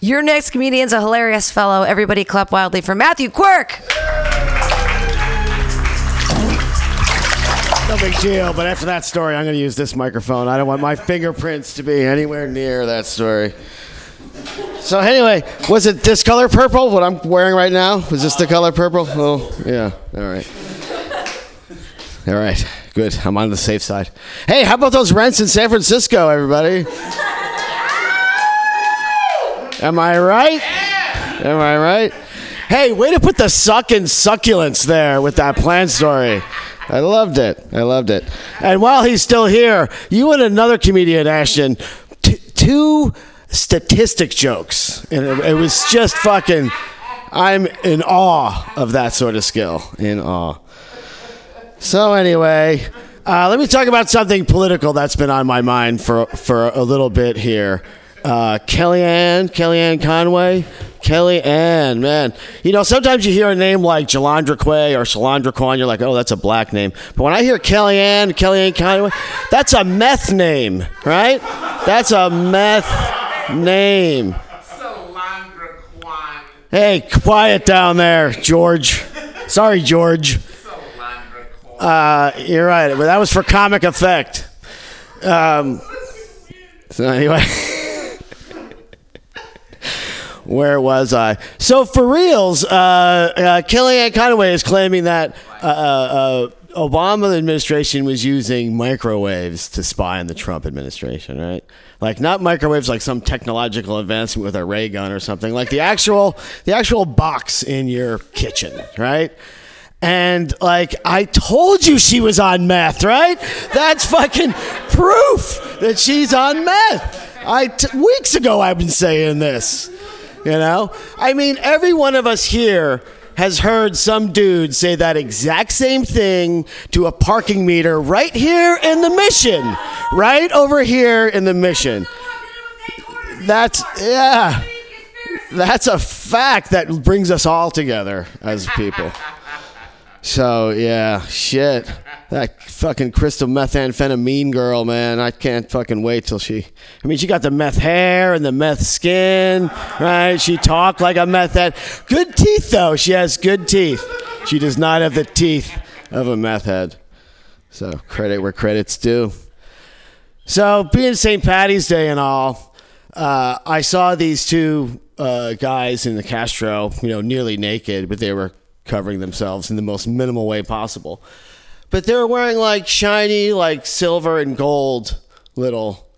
Your next comedian's a hilarious fellow. Everybody clap wildly for Matthew Quirk. No big deal, but after that story, I'm going to use this microphone. I don't want my fingerprints to be anywhere near that story. So anyway, was it this color purple? What I'm wearing right now? Was this the color purple? Oh, yeah. All right. All right. Good. I'm on the safe side. Hey, how about those rents in San Francisco, everybody? Am I right? Am I right? Hey, way to put the suck sucking succulents there with that plan story. I loved it. I loved it. And while he's still here, you and another comedian, Ashton, t- two statistic jokes. And it, it was just fucking, I'm in awe of that sort of skill. In awe. So, anyway, uh, let me talk about something political that's been on my mind for, for a little bit here. Uh, Kellyanne, Kellyanne Conway, Kellyanne, man. You know, sometimes you hear a name like Jalandra Quay or Shalandra Kwan, you're like, oh, that's a black name. But when I hear Kellyanne, Kellyanne Conway, that's a meth name, right? That's a meth name. Hey, quiet down there, George. Sorry, George. Uh, you're right. But that was for comic effect. Um, so anyway, where was I? So for reals, uh, uh, Kellyanne Conway is claiming that uh, uh, Obama administration was using microwaves to spy on the Trump administration, right? Like not microwaves like some technological advancement with a ray gun or something, like the actual the actual box in your kitchen, right? And like I told you she was on meth, right? That's fucking proof that she's on meth. I t- weeks ago I've been saying this. You know? I mean, every one of us here has heard some dude say that exact same thing to a parking meter right here in the mission. Right over here in the mission. That's yeah. That's a fact that brings us all together as people. So yeah, shit. That fucking crystal methamphetamine girl, man. I can't fucking wait till she. I mean, she got the meth hair and the meth skin, right? She talked like a meth head. Good teeth though. She has good teeth. She does not have the teeth of a meth head. So credit where credit's due. So being St. Patty's Day and all, uh, I saw these two uh, guys in the Castro, you know, nearly naked, but they were covering themselves in the most minimal way possible. But they were wearing like shiny, like silver and gold little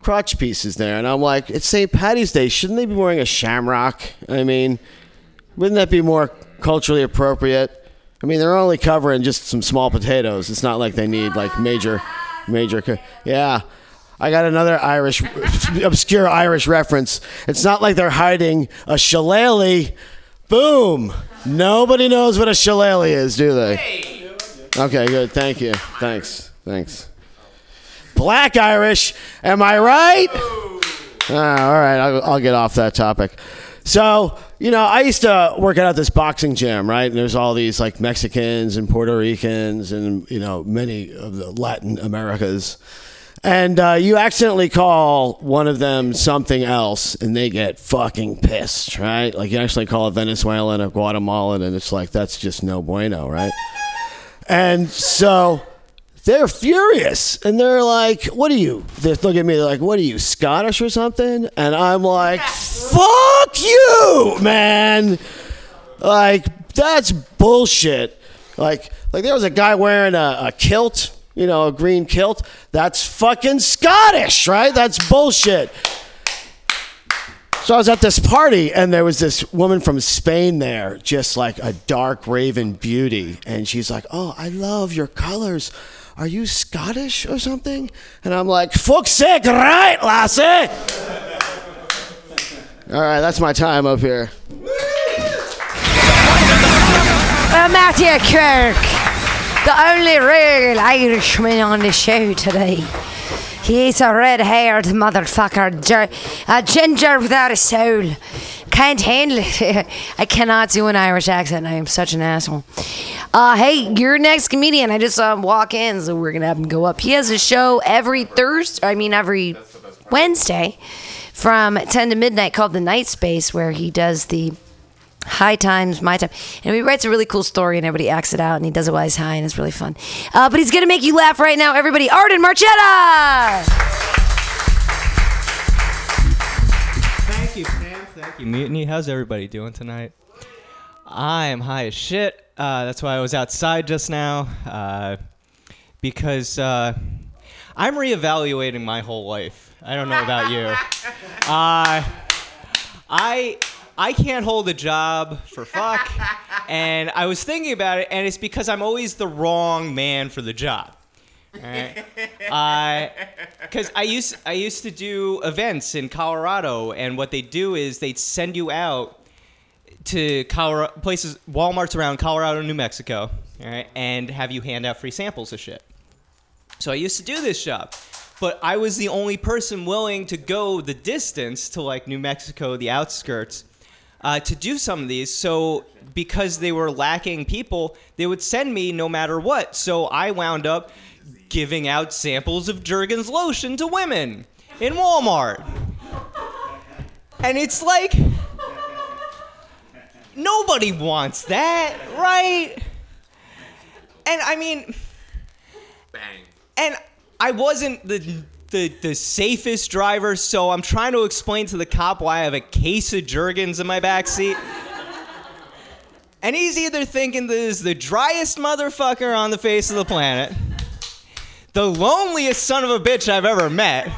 crotch pieces there. And I'm like, it's St. Patty's Day. Shouldn't they be wearing a shamrock? I mean, wouldn't that be more culturally appropriate? I mean, they're only covering just some small potatoes. It's not like they need like major, major. Co- yeah. I got another Irish, obscure Irish reference. It's not like they're hiding a shillelagh. Boom. Nobody knows what a shillelagh is, do they? Okay, good. Thank you. Thanks. Thanks. Black Irish. Am I right? Ah, all right, I'll, I'll get off that topic. So, you know, I used to work out at this boxing gym, right? And there's all these like Mexicans and Puerto Ricans and, you know, many of the Latin Americas. And uh, you accidentally call one of them something else and they get fucking pissed, right? Like you actually call a Venezuelan or Guatemalan and it's like, that's just no bueno, right? And so they're furious and they're like, What are you? They look at me, they're like, What are you, Scottish or something? And I'm like, Fuck you, man. Like, that's bullshit. Like, like there was a guy wearing a, a kilt, you know, a green kilt. That's fucking Scottish, right? That's bullshit. So I was at this party, and there was this woman from Spain there, just like a dark raven beauty. And she's like, Oh, I love your colors. Are you Scottish or something? And I'm like, Fuck's sake, right, lassie? All right, that's my time up here. Well, Matthew Kirk, the only real Irishman on the show today. He's a red-haired motherfucker, ger- a ginger without a soul. Can't handle it. I cannot do an Irish accent. I am such an asshole. Uh, hey, your next comedian. I just saw him walk in, so we're gonna have him go up. He has a show every Thursday. I mean, every Wednesday from 10 to midnight called The Night Space, where he does the high times, my time. And he writes a really cool story and everybody acts it out and he does it while he's high and it's really fun. Uh, but he's going to make you laugh right now. Everybody, Arden Marchetta! Thank you, Pam. Thank you, Mutiny. How's everybody doing tonight? I am high as shit. Uh, that's why I was outside just now. Uh, because uh, I'm reevaluating my whole life. I don't know about you. Uh, I I can't hold a job for fuck, and I was thinking about it, and it's because I'm always the wrong man for the job. Because I used I used to do events in Colorado, and what they do is they'd send you out to Colorado places, WalMarts around Colorado, New Mexico, right, and have you hand out free samples of shit. So I used to do this job, but I was the only person willing to go the distance to like New Mexico, the outskirts, uh, to do some of these. So because they were lacking people, they would send me no matter what. So I wound up giving out samples of Jergens lotion to women in Walmart. And it's like nobody wants that, right? And I mean Bang. and I wasn't the the the safest driver, so I'm trying to explain to the cop why I have a case of Jergens in my back seat. And he's either thinking this is the driest motherfucker on the face of the planet, the loneliest son of a bitch I've ever met,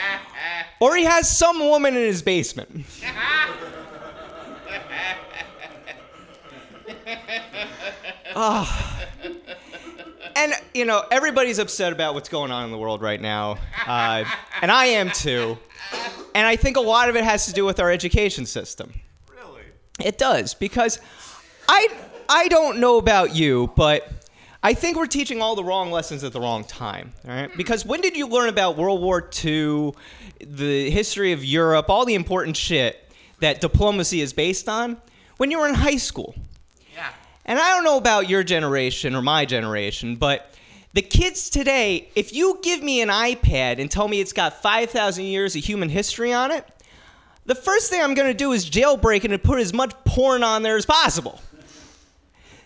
or he has some woman in his basement. Ah. And you know everybody's upset about what's going on in the world right now uh, and i am too. And i think a lot of it has to do with our education system. Really? It does because i i don't know about you but i think we're teaching all the wrong lessons at the wrong time all right because when did you learn about world war ii the history of europe all the important shit that diplomacy is based on? When you were in high school and I don't know about your generation or my generation, but the kids today, if you give me an iPad and tell me it's got 5,000 years of human history on it, the first thing I'm going to do is jailbreak and put as much porn on there as possible.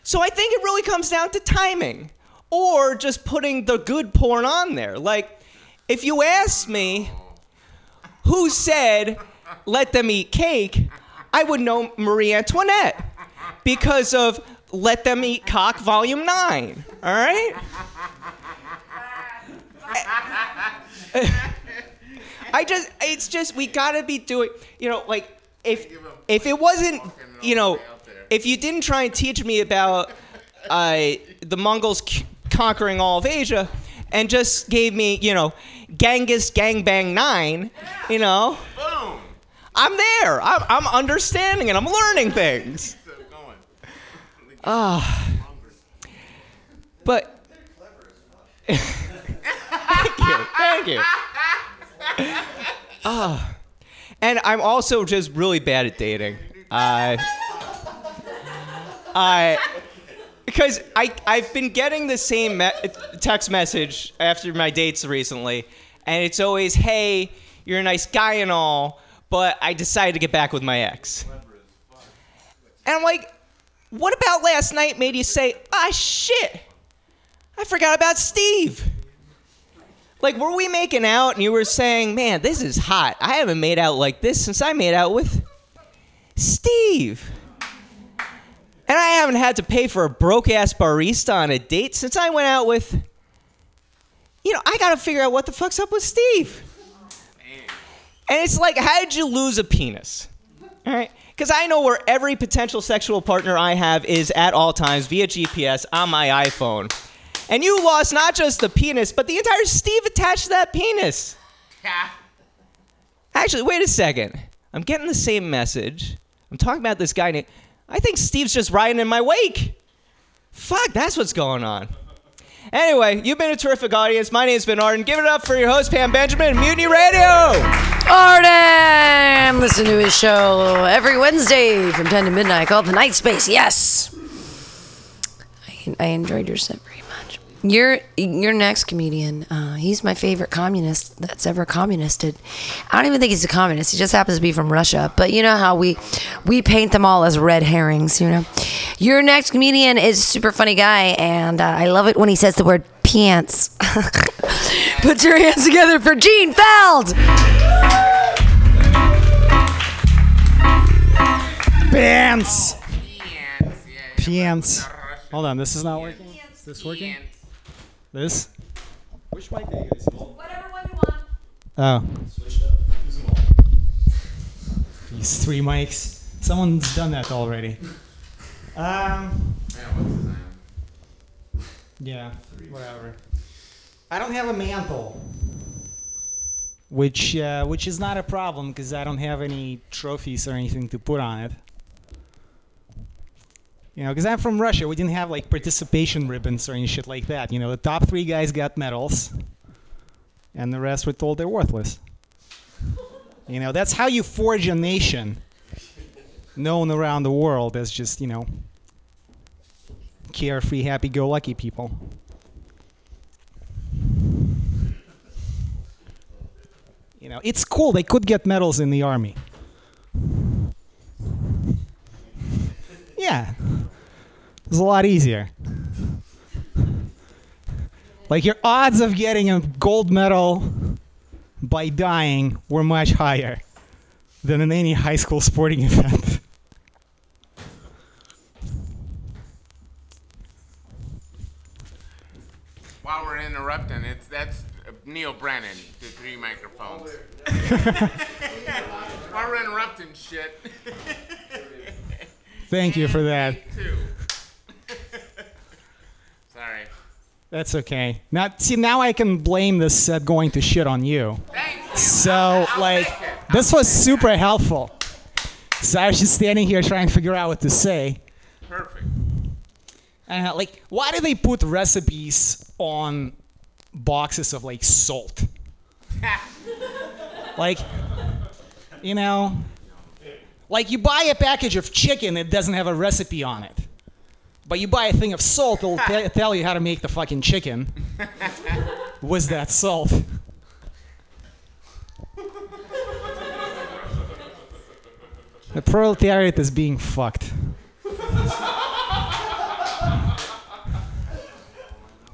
So I think it really comes down to timing or just putting the good porn on there. Like, if you ask me who said, let them eat cake, I would know Marie Antoinette because of Let Them Eat Cock Volume 9. All right? I just, it's just, we gotta be doing, you know, like, if, if it wasn't, you know, if you didn't try and teach me about uh, the Mongols c- conquering all of Asia, and just gave me, you know, Genghis Gangbang 9, you know. Boom. I'm there. I'm, I'm understanding and I'm learning things. Ah. but thank you. Thank you. Ah. and I'm also just really bad at dating. I I because I I've been getting the same me- text message after my dates recently, and it's always, "Hey, you're a nice guy and all, but I decided to get back with my ex." And I'm like, "What about last night made you say, ah shit, I forgot about Steve." Like, were we making out and you were saying, man, this is hot. I haven't made out like this since I made out with Steve. And I haven't had to pay for a broke ass barista on a date since I went out with. You know, I gotta figure out what the fuck's up with Steve. And it's like, how did you lose a penis? All right? Because I know where every potential sexual partner I have is at all times via GPS on my iPhone. And you lost not just the penis, but the entire Steve attached to that penis. Actually, wait a second. I'm getting the same message. I'm talking about this guy named. I think Steve's just riding in my wake. Fuck, that's what's going on. Anyway, you've been a terrific audience. My name's been Arden. Give it up for your host, Pam Benjamin, Mutiny Radio. Arden! Listen to his show every Wednesday from 10 to midnight called The Night Space. Yes! I, I enjoyed your set very much. Your your next comedian, uh, he's my favorite communist that's ever communisted. I don't even think he's a communist. He just happens to be from Russia. But you know how we we paint them all as red herrings. You know, your next comedian is a super funny guy, and uh, I love it when he says the word pants. Put your hands together for Gene Feld. Pants. Pants. Hold on, this is not working. Is this working? This? Which mic are you guys? Whatever one you want. Oh. These three mics. Someone's done that already. Um. Yeah, whatever. I don't have a mantle. Which uh, which is not a problem because I don't have any trophies or anything to put on it. You know, because I'm from Russia, we didn't have like participation ribbons or any shit like that. You know, the top three guys got medals, and the rest were told they're worthless. You know, that's how you forge a nation known around the world as just, you know, carefree, happy go lucky people. You know, it's cool. They could get medals in the army. Yeah. It's a lot easier. Like your odds of getting a gold medal by dying were much higher than in any high school sporting event. While we're interrupting, it's that's uh, Neal Brennan, the three microphones. While we're interrupting shit. Thank you for that. Sorry. That's okay. Now, see, now I can blame this set going to shit on you. So, like, this was super helpful. So I was just standing here trying to figure out what to say. Perfect. And uh, like, why do they put recipes on boxes of like salt? like, you know, like you buy a package of chicken, it doesn't have a recipe on it. But you buy a thing of salt, it'll te- tell you how to make the fucking chicken. Was that salt? The proletariat is being fucked.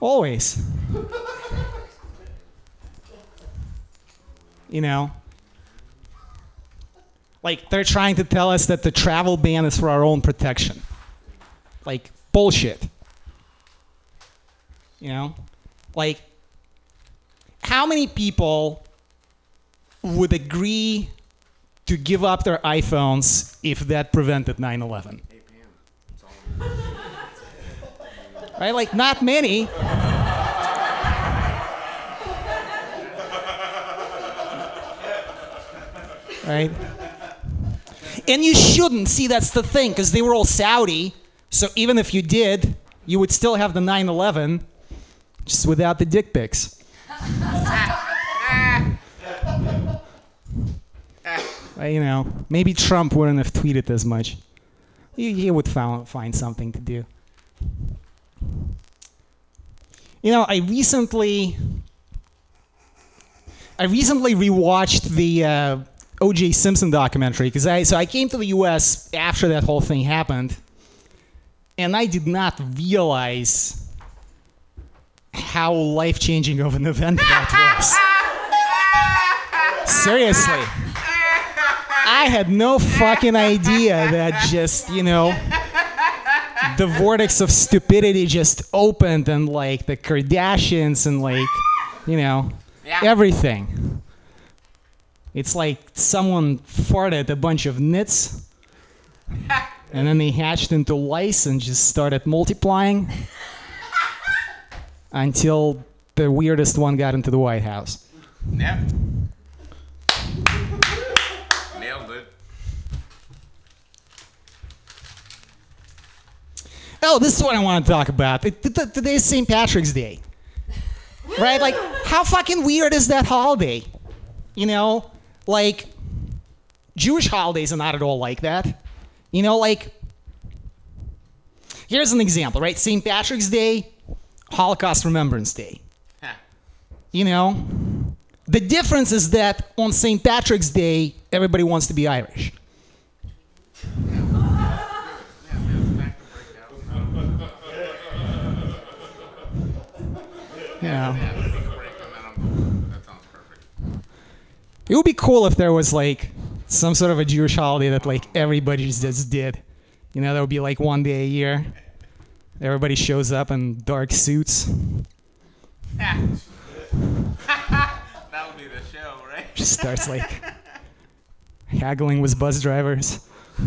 Always. You know? Like, they're trying to tell us that the travel ban is for our own protection. Like, bullshit. You know? Like, how many people would agree to give up their iPhones if that prevented 9 11? Right? Like, not many. Right? And you shouldn't. See, that's the thing, because they were all Saudi. So even if you did, you would still have the 9 11, just without the dick pics. You know, maybe Trump wouldn't have tweeted as much. He, would find something to do. You know, I recently, I recently rewatched the uh, O.J. Simpson documentary because I so I came to the U.S. after that whole thing happened, and I did not realize how life changing of an event that was. Seriously. I had no fucking idea that just, you know, the vortex of stupidity just opened and like the Kardashians and like, you know, everything. It's like someone farted a bunch of nits and then they hatched into lice and just started multiplying until the weirdest one got into the White House. Yep. Nailed it. Oh, this is what I want to talk about. It- th- th- Today's St. Patrick's Day. Right? Like, how fucking weird is that holiday? You know, like, Jewish holidays are not at all like that. You know, like, here's an example, right? St. Patrick's Day, Holocaust Remembrance Day. You know, the difference is that on St. Patrick's Day, everybody wants to be Irish. Yeah. It would be cool if there was like some sort of a Jewish holiday that like everybody just did. You know, that would be like one day a year. Everybody shows up in dark suits. that would be the show, right? Just starts like haggling with bus drivers. I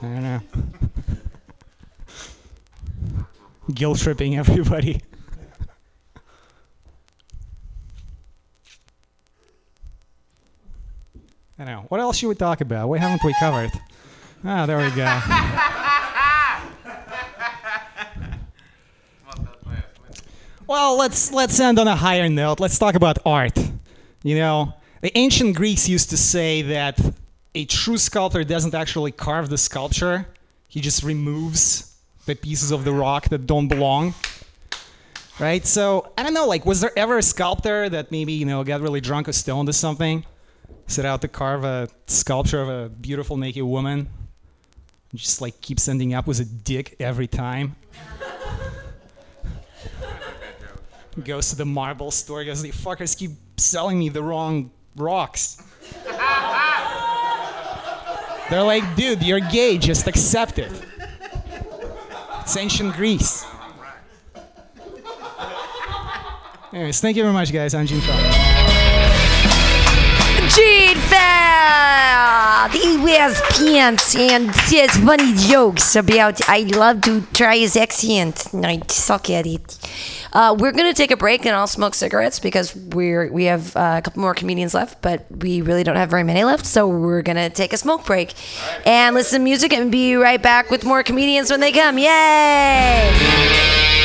don't know. Guilt tripping everybody. I know. What else should we talk about? What haven't we covered? Ah, there we go. Well, let's let's end on a higher note. Let's talk about art. You know, the ancient Greeks used to say that a true sculptor doesn't actually carve the sculpture; he just removes the pieces of the rock that don't belong. Right? So I don't know. Like, was there ever a sculptor that maybe you know got really drunk or stoned or something, set out to carve a sculpture of a beautiful naked woman, just like keeps ending up with a dick every time? goes to the marble store, goes, the fuckers keep selling me the wrong rocks. They're like, dude, you're gay, just accept it. It's ancient Greece. Anyways, thank you very much, guys. I'm Gene Feld. Gene Feld! He wears pants and says funny jokes about I love to try his accent and I suck at it. Uh, we're gonna take a break and I'll smoke cigarettes because we're we have uh, a couple more comedians left, but we really don't have very many left. So we're gonna take a smoke break and listen to music and be right back with more comedians when they come. Yay!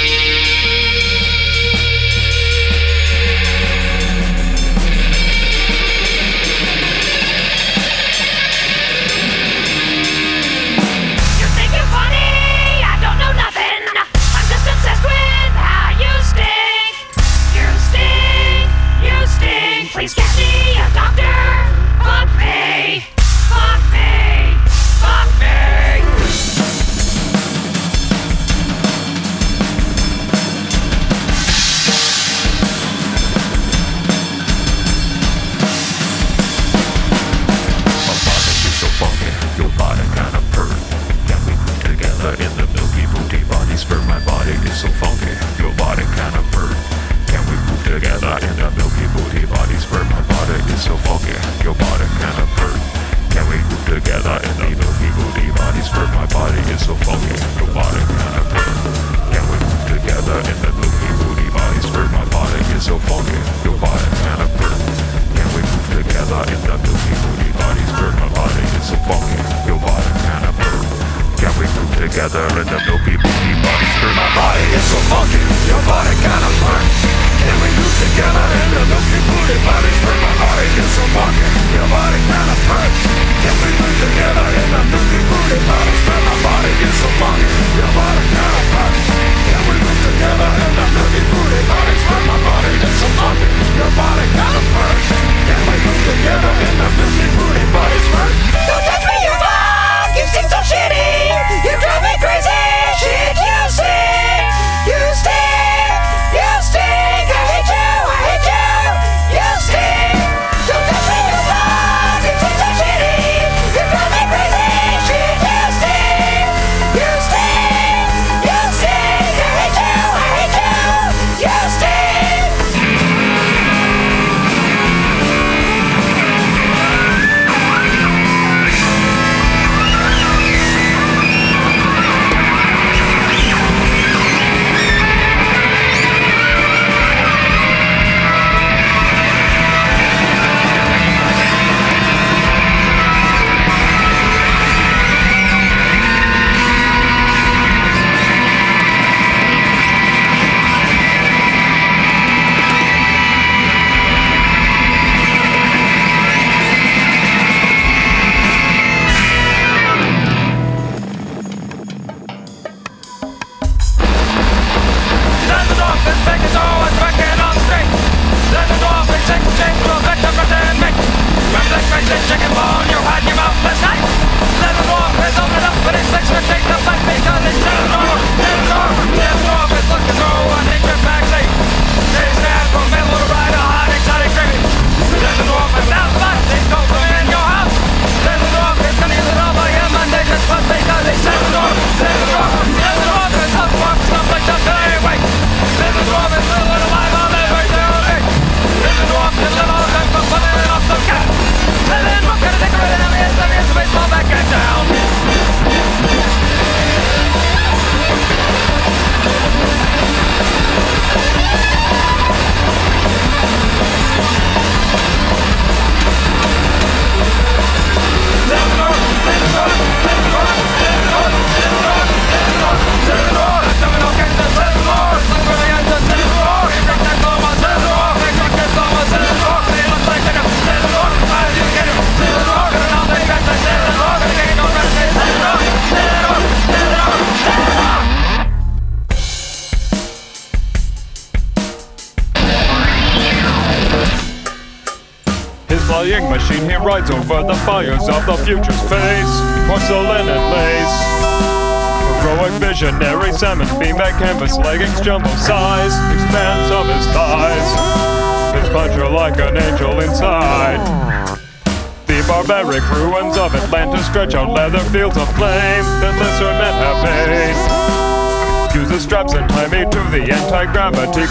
fun.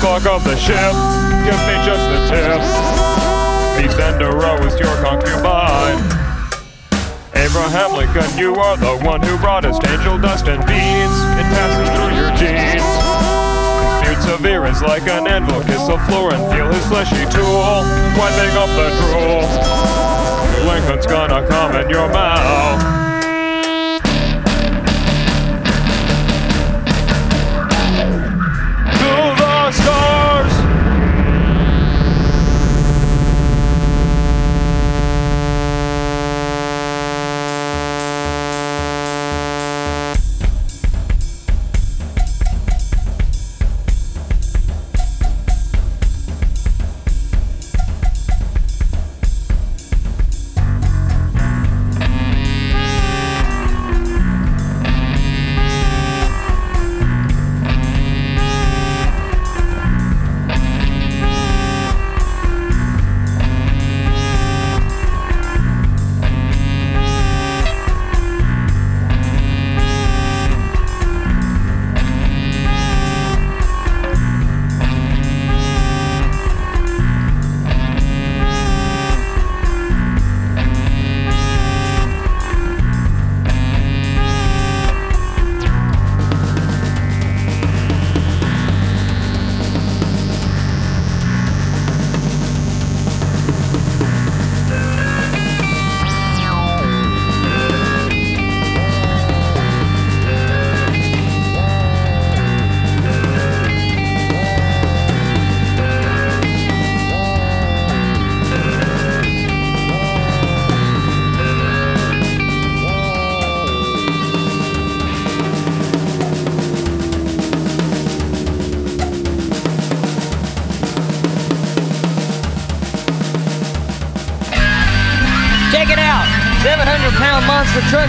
clock of the ship. Give me just the tip. Defendera is your concubine. Abraham Lincoln, you are the one who brought us angel dust and beads. It passes through your jeans. Disputes severance like an anvil. Kiss the floor and feel his fleshy tool. Wiping up the drool. Lincoln's gonna come in your mouth.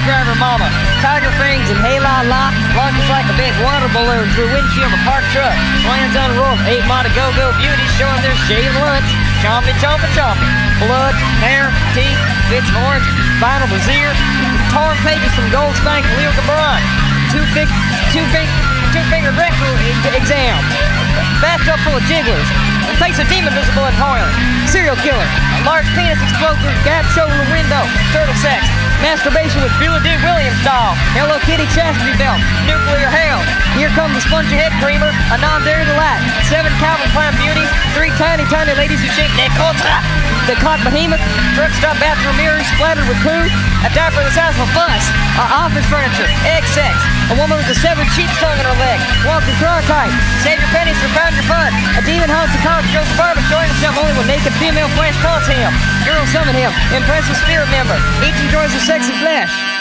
Driver mama. Tiger fangs and hey la la. Lunges like a big water balloon through windshield of a parked truck. Lands on the roof. Eight mod go-go beauties showing their shaved lunch. Chompy, chompy, chompy. Blood, hair, teeth, bits of orange, vinyl brazier. Torn pages from Gold Spank Leo Gabron. Two fig, two fig, two finger rectal exam. Bathtub full of jigglers. Face a demon visible in toilet. Serial killer. A Large penis explode through gap shoulder window. Turtle sex. Masturbation with Billy Dee Williams doll. Hello Kitty chastity belt. Nuclear hell. Here comes the spongy head creamer. A non-dairy delight. Seven Calvin Klein beauties. Three tiny, tiny ladies who shake their culture. The cock behemoth. Truck stop bathroom mirrors splattered with poo. A diaper the size of a bus. Our office furniture. Sex. A woman with a severed sheep's tongue in her leg. Walking Cronkite. Save your pennies for pound your fun. A demon haunts the college girl's apartment, showing himself only when naked female flesh taunts him. Girls summon him. Impressive spirit member. Each enjoys her sexy flesh.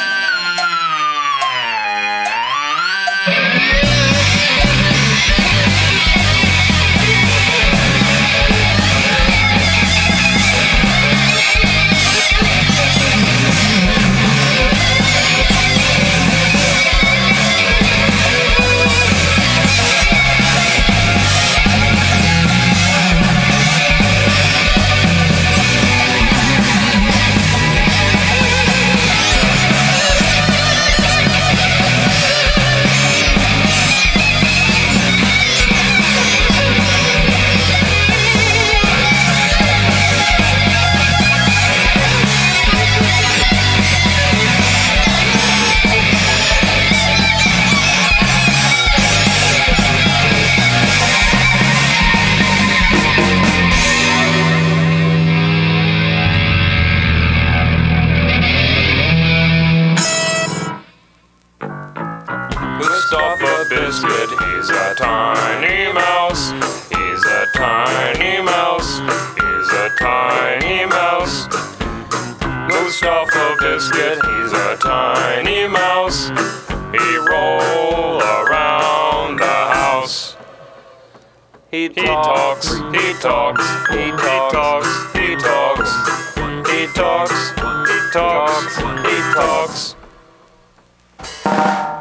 A tiny mouse. He roll around the house. He talks, he talks, he talks, he talks, he talks, he talks, he talks. Bullet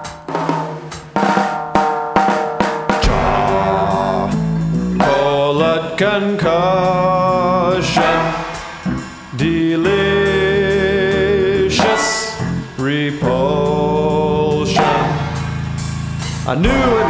I knew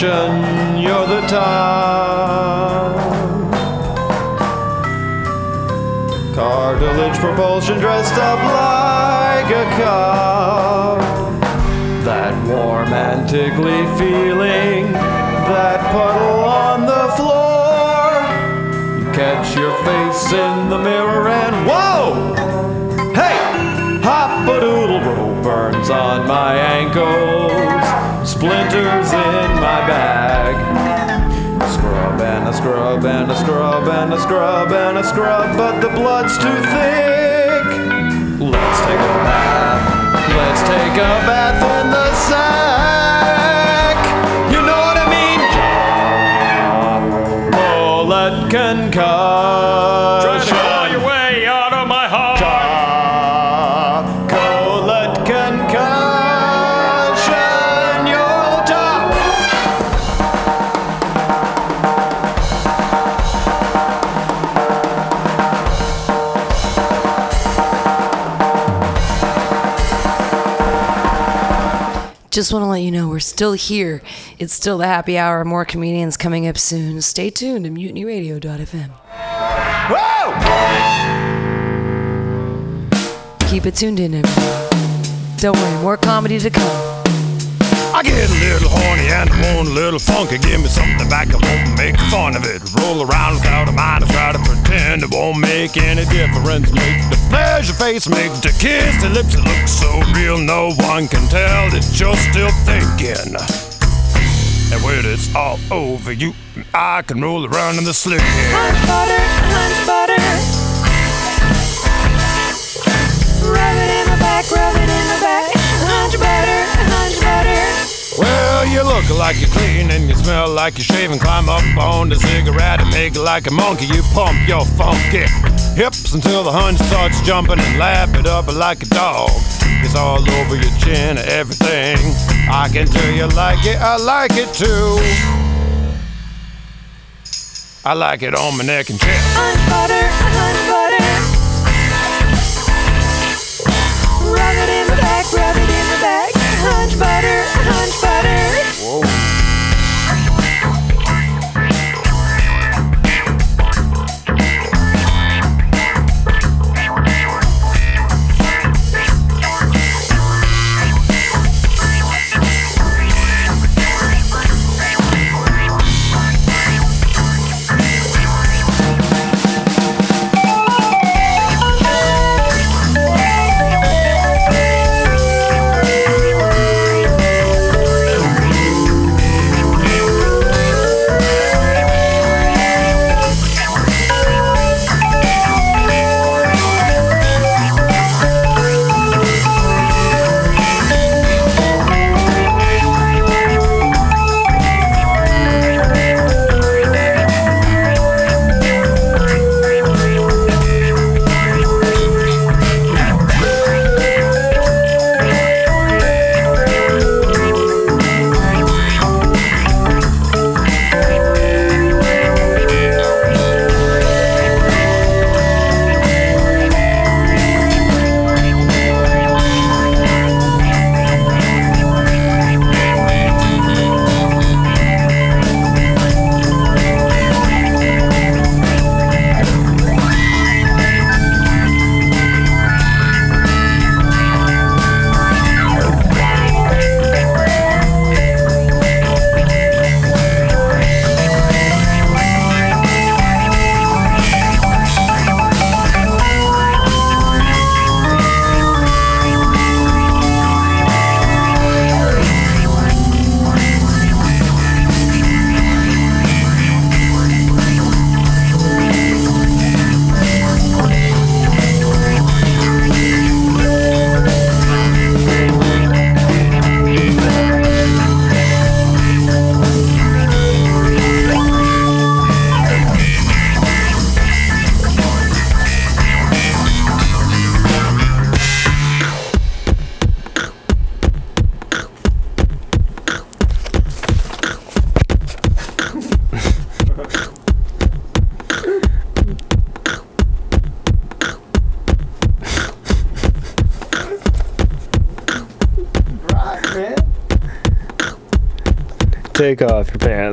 concussion, you're the top. Cartilage propulsion dressed up like a cop. That warm and tickly feeling, that puddle on the floor. You catch your face in the mirror and whoa! Hey! Hop a doodle roll burns on my ankles, splinters a scrub and a scrub and a scrub and a scrub, but the blood's too thick. Let's take a bath. Let's take a bath in the sack. Just want to let you know we're still here. It's still the happy hour. More comedians coming up soon. Stay tuned to mutinyradio.fm. Keep it tuned in, everyone. Don't worry, more comedy to come. I get a little horny and I want a little funky. Give me something back, I won't make fun of it. Roll around without a mind, I try to pretend it won't make any difference. Make the pleasure face, make the kiss, the lips look so real, no one can tell that you're still thinking. And when it's all over, you and I can roll around in the slick. Hunch butter, butter. Rub it in my back, rub it in my back. Hunch butter, butter. Well, you look like you're clean and you smell like you're shaving. Climb up on the cigarette and make it like a monkey. You pump your funky hips until the hunch starts jumping and lap it up like a dog. It's all over your chin, and everything. I can tell you like it, I like it too. I like it on my neck and chest.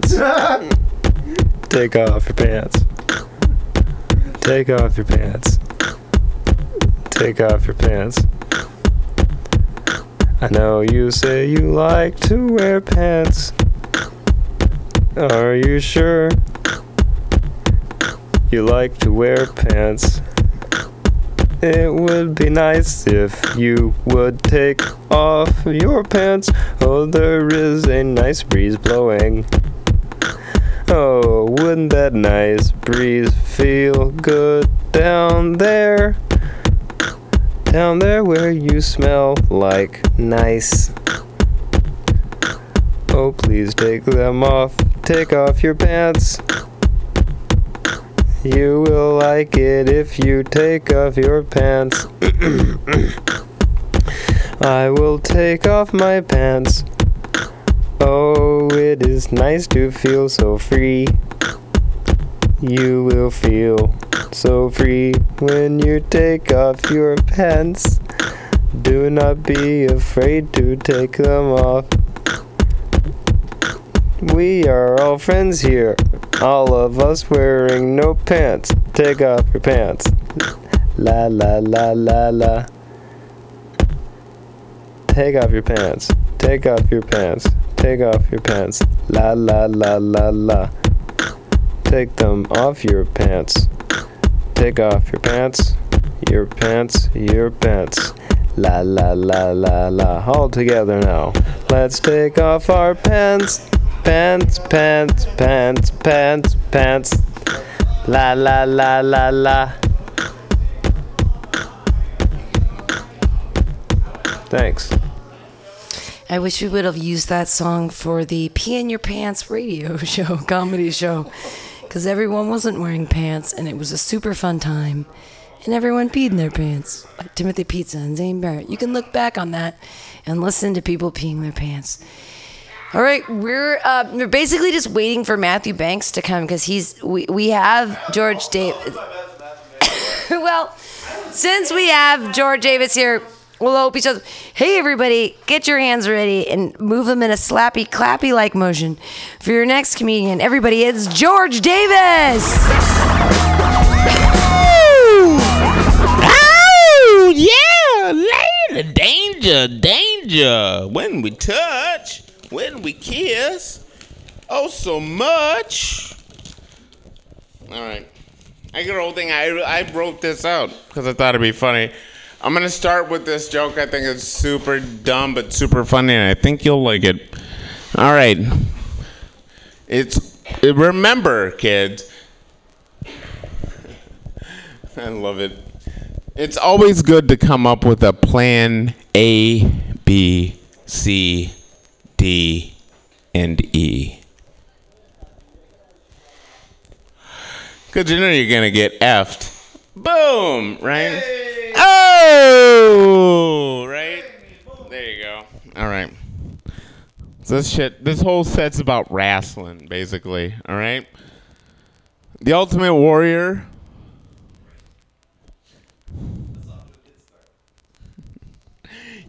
Pants. Take off your pants. Take off your pants. Take off your pants. I know you say you like to wear pants. Are you sure? You like to wear pants. It would be nice if you would take off your pants. Oh, there is a nice breeze blowing. Wouldn't that nice breeze feel good down there? Down there where you smell like nice. Oh, please take them off. Take off your pants. You will like it if you take off your pants. I will take off my pants. Oh, it is nice to feel so free. You will feel so free when you take off your pants. Do not be afraid to take them off. We are all friends here, all of us wearing no pants. Take off your pants. La la la la la. Take off your pants. Take off your pants. Take off your pants. La la la la la. Take them off your pants. Take off your pants. Your pants. Your pants. La la la la la. All together now. Let's take off our pants. Pants, pants, pants, pants, pants. La la la la la. Thanks. I wish we would have used that song for the Pee in Your Pants radio show, comedy show, because everyone wasn't wearing pants and it was a super fun time. And everyone peed in their pants. Like Timothy Pizza and Zane Barrett. You can look back on that and listen to people peeing their pants. All right, we're uh, we're basically just waiting for Matthew Banks to come because he's we, we have George Davis. well, since we have George Davis here, we'll hope each other. Hey, everybody, get your hands ready and move them in a slappy, clappy like motion for your next comedian. Everybody, it's George Davis. Oh, yeah, later. Danger, danger. When we touch, when we kiss, oh, so much. All right. I get a whole thing. I, I wrote this out because I thought it'd be funny. I'm to start with this joke. I think it's super dumb, but super funny, and I think you'll like it. All right. It's, remember, kids. I love it. It's always good to come up with a plan A, B, C, D, and E. Because you know you're going to get effed. Boom, right? Oh, right? There you go. All right. So this shit, this whole set's about wrestling, basically. All right. The Ultimate Warrior.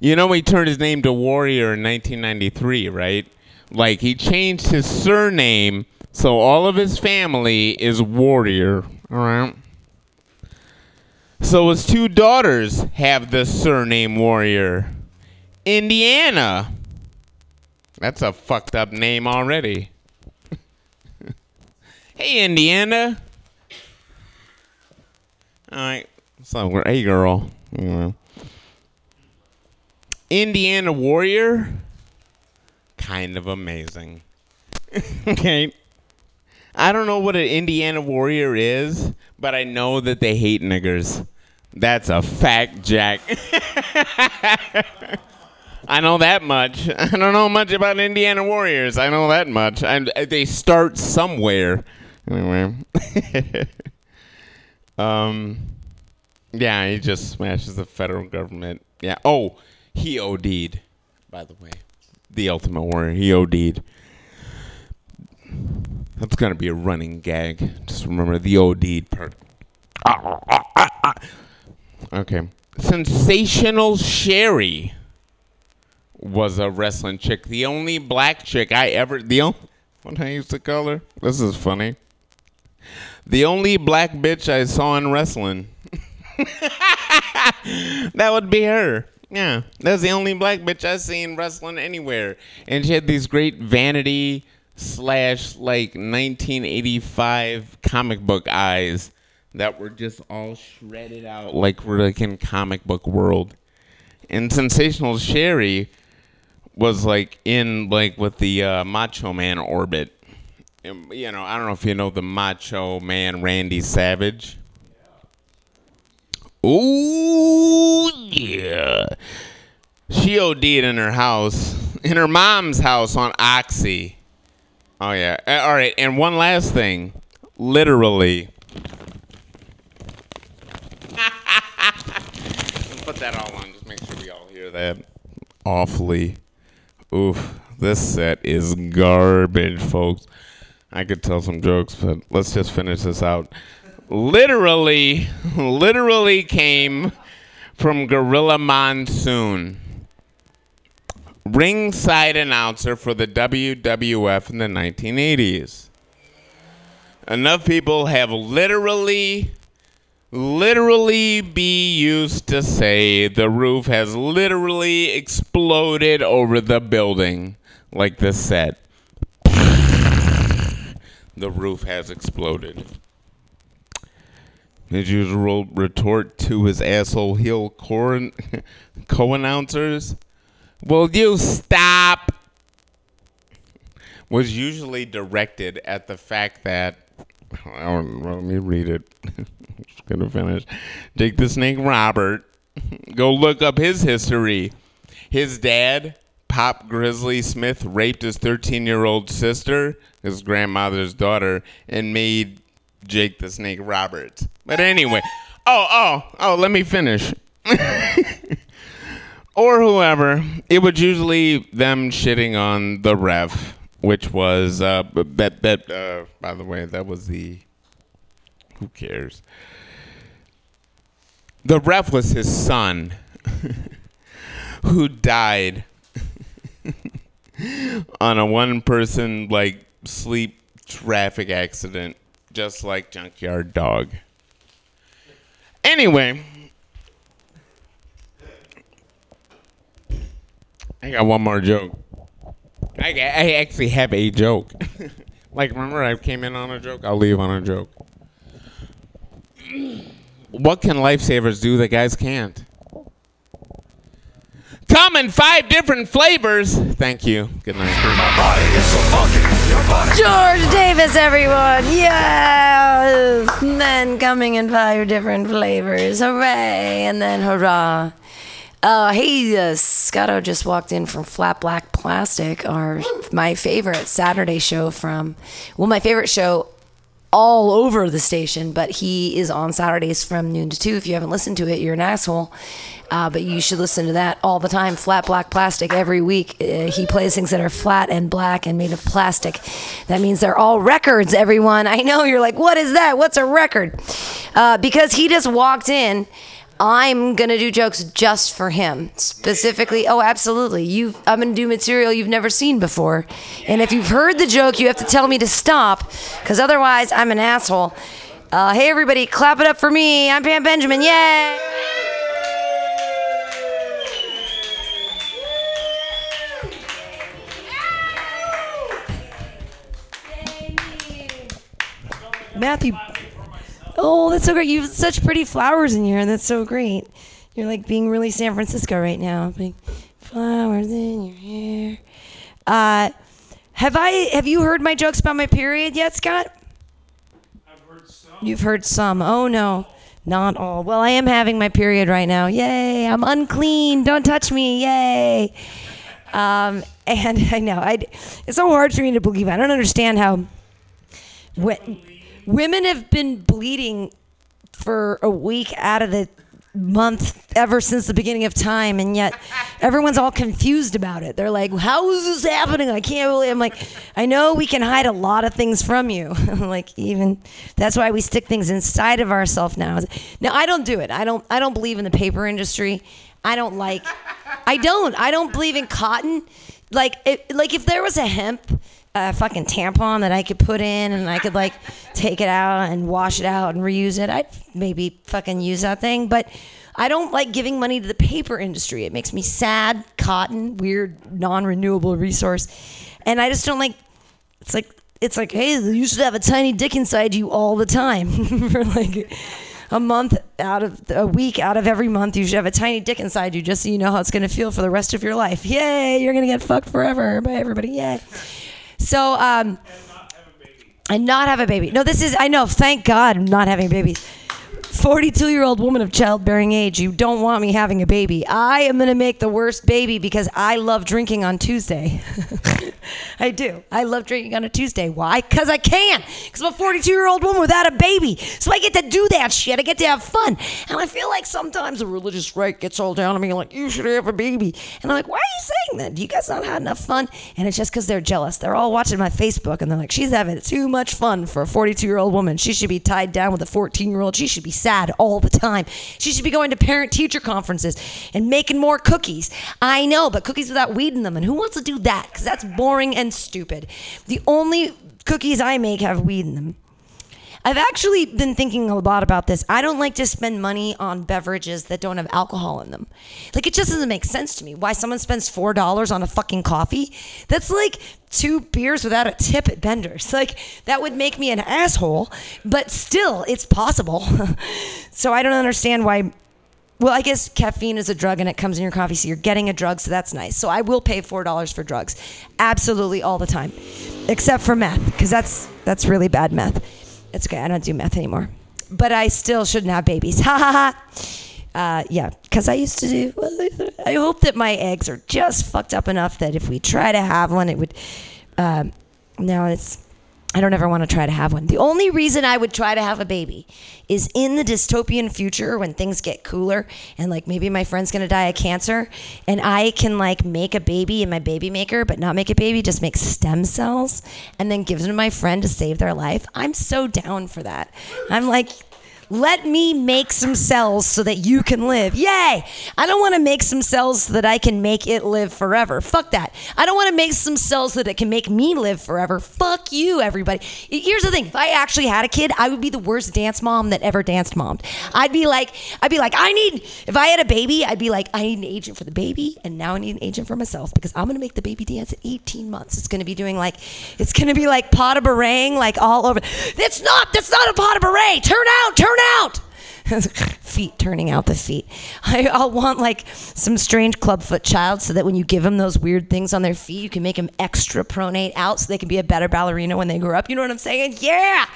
You know he turned his name to Warrior in 1993, right? Like he changed his surname so all of his family is Warrior. All right. So his two daughters have the surname Warrior. Indiana. That's a fucked up name already. hey, Indiana. All right. So, hey, girl. Indiana Warrior. Kind of amazing. okay. I don't know what an Indiana Warrior is, but I know that they hate niggers. That's a fact, Jack. I know that much. I don't know much about Indiana Warriors. I know that much. And they start somewhere. Anyway. um, yeah, he just smashes the federal government. Yeah. Oh, he OD'd, by the way. The Ultimate Warrior. He OD'd. That's gonna be a running gag. Just remember the OD'd part. Okay. Sensational Sherri was a wrestling chick. The only black chick I ever the only what I used to call her. This is funny. The only black bitch I saw in wrestling. that would be her. Yeah, that's the only black bitch I seen wrestling anywhere, and she had these great vanity slash like 1985 comic book eyes that were just all shredded out like we're like in comic book world. And Sensational Sherri was like in like with the uh, Macho Man orbit. And, you know, I don't know if you know the Macho Man Randy Savage. Ooh yeah. She OD'd in her house, in her mom's house on Oxy. Oh yeah. Uh, All right, and one last thing. Literally. Put that all on. Just make sure we all hear that. Awfully. Oof. This set is garbage, folks. I could tell some jokes, but let's just finish this out. Literally, literally came from Gorilla Monsoon ringside announcer for the WWF in the 1980s. Enough people have literally literally be used to say the roof has literally exploded over the building, like the set. The roof has exploded. His usual retort to his asshole heel co announcers Will you stop? Was usually directed at the fact that. Let me read it. Just gonna finish. Jake the Snake Robert. Go look up his history. His dad, Pop Grizzly Smith, raped his 13 year old sister, his grandmother's daughter, and made Jake the Snake Roberts. But anyway, oh, oh, oh, let me finish. or whoever. It was usually them shitting on the ref, which was uh, that that. Uh, by the way, that was the. Who cares? The ref was his son, who died on a one-person like sleep traffic accident, just like Junkyard Dog. Anyway, I got one more joke. I, I actually have a joke. like, remember I came in on a joke? I'll leave on a joke. What can lifesavers do that guys can't? Come in five different flavors. Thank you. Good night. George Davis, everyone! Yes! Men coming in five different flavors. Hooray! And then hurrah. Uh, hey, uh, Scotto just walked in from Flat Black Plastic, our my favorite Saturday show from, well, my favorite show all over the station, but he is on Saturdays from noon to two. If you haven't listened to it, you're an asshole. Uh, but you should listen to that all the time. Flat Black Plastic every week. Uh, he plays things that are flat and black and made of plastic. That means they're all records, everyone. I know you're like, what is that? What's a record? Uh, because he just walked in. I'm gonna do jokes just for him specifically. Oh, absolutely. You, I'm gonna do material you've never seen before, and if you've heard the joke, you have to tell me to stop, because otherwise, I'm an asshole. Uh, hey, everybody, clap it up for me. I'm Pam Benjamin. Yay! Matthew. Oh, that's so great. You have such pretty flowers in your hair. That's so great. You're like being really San Francisco right now. Big flowers in your hair. Uh, have I? Have you heard my jokes about my period yet, Scott? I've heard some. You've heard some. Oh no, not all. Well, I am having my period right now. Yay! I'm unclean. Don't touch me. Yay! Um, and I know I. It's so hard for me to believe. I don't understand how. When, women have been bleeding for a week out of the month ever since the beginning of time and yet everyone's all confused about it. They're like how is this happening? I can't believe i'm like i know we can hide a lot of things from you. Like even that's why we stick things inside of ourselves now. Now i don't do it. I don't i don't believe in the paper industry. I don't like i don't. I don't believe in cotton. Like it, like if there was a hemp a fucking tampon that I could put in and I could like take it out and wash it out and reuse it, I'd maybe fucking use that thing. But I don't like giving money to the paper industry. It makes me sad. Cotton, weird, non-renewable resource, and I just don't like. It's like it's like, hey, you should have a tiny dick inside you all the time for like a month out of a week out of every month. You should have a tiny dick inside you just so you know how it's gonna feel for the rest of your life. Yay, you're gonna get fucked forever by everybody. Yay. So, um, and not have a baby. No, this is, I know, thank God not having babies. 42 year old woman of childbearing age, you don't want me having a baby. I am going to make the worst baby because I love drinking on Tuesday. I do. I love drinking on a Tuesday. Why? Because I can. Because I'm a 42 year old woman without a baby. So I get to do that shit. I get to have fun. And I feel like sometimes the religious right gets all down on me, like, you should have a baby. And I'm like, why are you saying that? Do you guys not have enough fun? And it's just because they're jealous. They're all watching my Facebook and they're like, she's having too much fun for a 42 year old woman. She should be tied down with a 14 year old. She should be sad all the time. She should be going to parent teacher conferences and making more cookies. I know, but cookies without weed in them. And who wants to do that? Because that's boring and stupid. The only cookies I make have weed in them. I've actually been thinking a lot about this. I don't like to spend money on beverages that don't have alcohol in them. Like it just doesn't make sense to me why someone spends four dollars on a fucking coffee. That's like two beers without a tip at Bender's. Like that would make me an asshole, but still, it's possible. so I don't understand why. Well, I guess caffeine is a drug and it comes in your coffee, so you're getting a drug, so that's nice. So I will pay four dollars for drugs, absolutely all the time, except for meth, because that's that's really bad meth. It's okay, I don't do meth anymore, but I still shouldn't have babies. Ha ha ha. Uh, yeah, because I used to do. I hope that my eggs are just fucked up enough that if we try to have one, it would. Um, no, it's. I don't ever want to try to have one. The only reason I would try to have a baby is in the dystopian future when things get cooler and like maybe my friend's gonna die of cancer and I can like make a baby in my baby maker but not make a baby, just make stem cells and then give them to my friend to save their life. I'm so down for that. I'm like, let me make some cells so that you can live. Yay! I don't want to make some cells so that I can make it live forever. Fuck that. I don't want to make some cells so that it can make me live forever. Fuck you, everybody. Here's the thing: if I actually had a kid, I would be the worst dance mom that ever danced mommed. I'd be like, I'd be like, I need. If I had a baby, I'd be like, I need an agent for the baby, and now I need an agent for myself because I'm gonna make the baby dance at 18 months. It's gonna be doing like, it's gonna be like pot of barang, like all over. It's not. That's not a pot of barang. Turn out. Turn out. feet turning out the feet. I, I'll want like some strange clubfoot child so that when you give them those weird things on their feet, you can make them extra pronate out so they can be a better ballerina when they grow up. You know what I'm saying? Yeah.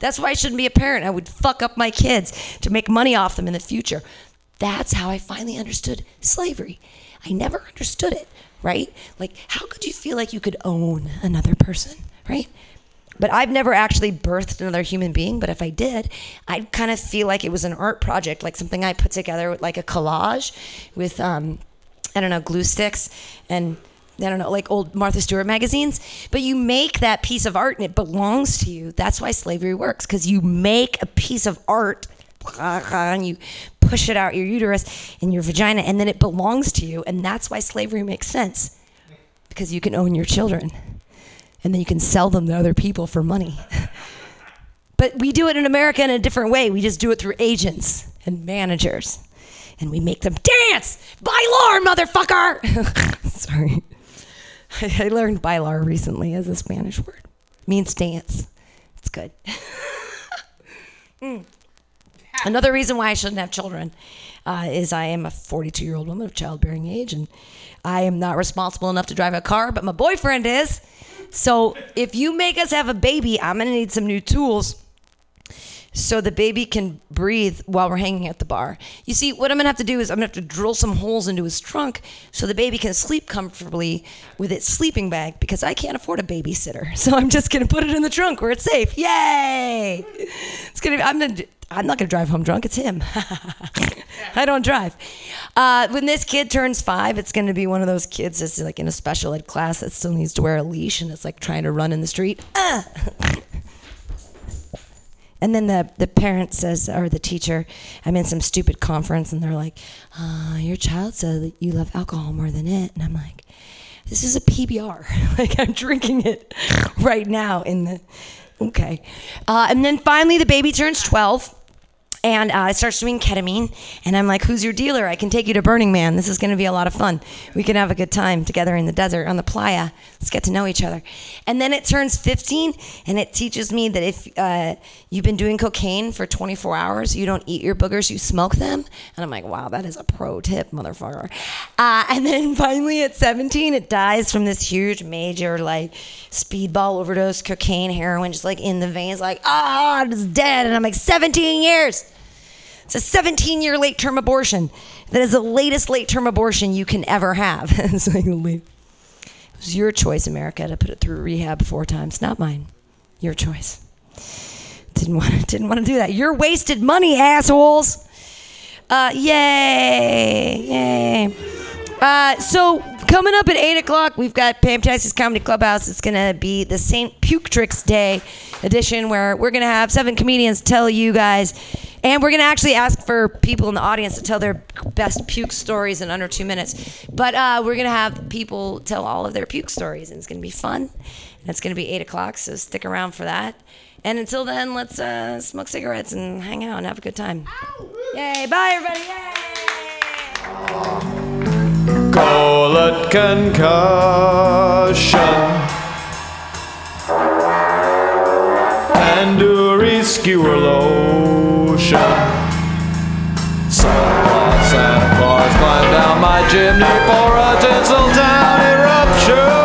That's why I shouldn't be a parent. I would fuck up my kids to make money off them in the future. That's how I finally understood slavery. I never understood it, right? Like, how could you feel like you could own another person, right? But I've never actually birthed another human being. But if I did, I'd kind of feel like it was an art project, like something I put together with like a collage with, um, I don't know, glue sticks and I don't know, like old Martha Stewart magazines. But you make that piece of art and it belongs to you. That's why slavery works because you make a piece of art and you push it out your uterus and your vagina and then it belongs to you. And that's why slavery makes sense because you can own your children and then you can sell them to other people for money. but we do it in America in a different way. We just do it through agents and managers. And we make them dance! Bailar, motherfucker! Sorry. I learned bailar recently as a Spanish word. means dance. It's good. Mm. Another reason why I shouldn't have children uh, is I am a 42 year old woman of childbearing age, and I am not responsible enough to drive a car, but my boyfriend is. So if you make us have a baby, I'm gonna need some new tools so the baby can breathe while we're hanging at the bar. You see, what I'm gonna have to do is I'm gonna have to drill some holes into his trunk so the baby can sleep comfortably with its sleeping bag because I can't afford a babysitter. So I'm just gonna put it in the trunk where it's safe. Yay! It's gonna. Be, I'm gonna. I'm not gonna drive home drunk. It's him. I don't drive. Uh, when this kid turns five, it's going to be one of those kids that's like in a special ed class that still needs to wear a leash and it's like trying to run in the street. Ah! And then the, the parent says, or the teacher, I'm in some stupid conference, and they're like, uh, Your child said that you love alcohol more than it. And I'm like, This is a PBR. like, I'm drinking it right now in the. Okay. Uh, and then finally, the baby turns 12 and uh, I starts doing ketamine. And I'm like, "Who's your dealer? I can take you to Burning Man. This is going to be a lot of fun. We can have a good time together in the desert on the playa. Let's get to know each other." And then it turns 15, and it teaches me that if uh, you've been doing cocaine for 24 hours, you don't eat your boogers, you smoke them. And I'm like, "Wow, that is a pro tip, motherfucker." Uh, and then finally at 17, it dies from this huge, major like speedball overdose, cocaine, heroin, just like in the veins, like, "Ah, it's dead." And I'm like, "17 years." It's a 17 year late term abortion. That is the latest late term abortion you can ever have. it's like, it was your choice, America, to put it through rehab four times, not mine. Your choice. Didn't want didn't want to do that. You're wasted money, assholes. Uh, yay, yay. Uh, so coming up at eight o'clock, we've got Pam Fantastic Comedy Clubhouse. It's gonna be the Saint Puke Tricks Day edition, where we're gonna have seven comedians tell you guys, and we're gonna actually ask for people in the audience to tell their best puke stories in under two minutes. But uh, we're gonna have people tell all of their puke stories, and it's gonna be fun. And it's gonna be eight o'clock, so stick around for that. And until then, let's uh, smoke cigarettes and hang out and have a good time. Yay! Bye, everybody! Yay! Call it concussion. Tandoori skewer lotion. Chimney for a Tinseltown eruption.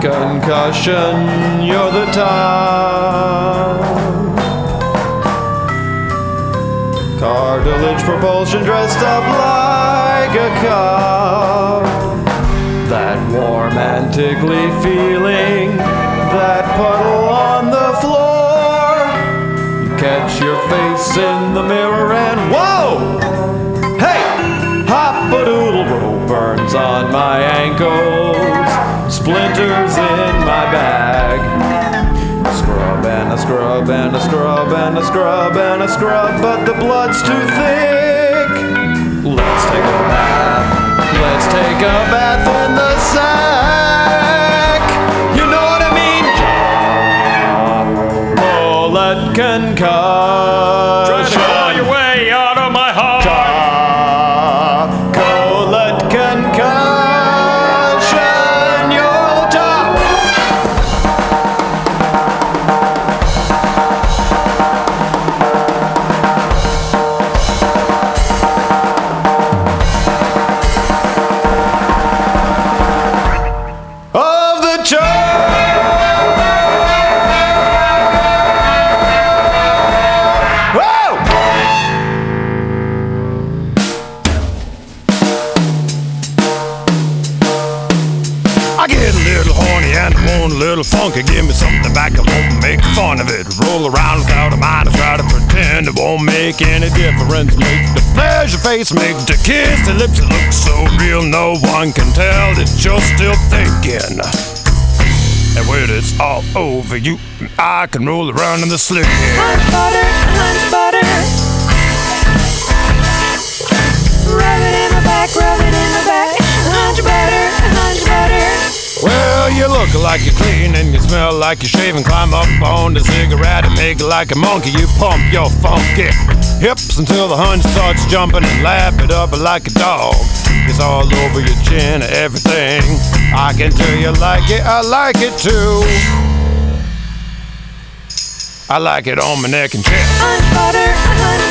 Concussion, you're the type. Cartilage propulsion dressed up like a cop. That warm and tickly feeling, that puddle on the floor. You catch your face in the mirror and whoa! Hey! Hop a doodle roll burns on my ankles, splinters a scrub and a scrub and a scrub and a scrub, but the blood's too thick. Let's take a bath. Let's take a bath in the sack. Difference. Make the pleasure face, make the kiss, the lips look so real, no one can tell that you're still thinking. And when it's all over, you I can roll around in the slick. Hunch butter. Rub it in the back, rub it in the back. Hunch butter, hunch butter. Well, you look like you're clean and you smell like you're shaving. Climb up on the cigarette and make it like a monkey. You pump your funky hips until the hunch starts jumping and lap it up like a dog. It's all over your chin, and everything. I can tell you like it, I like it too. I like it on my neck and chest.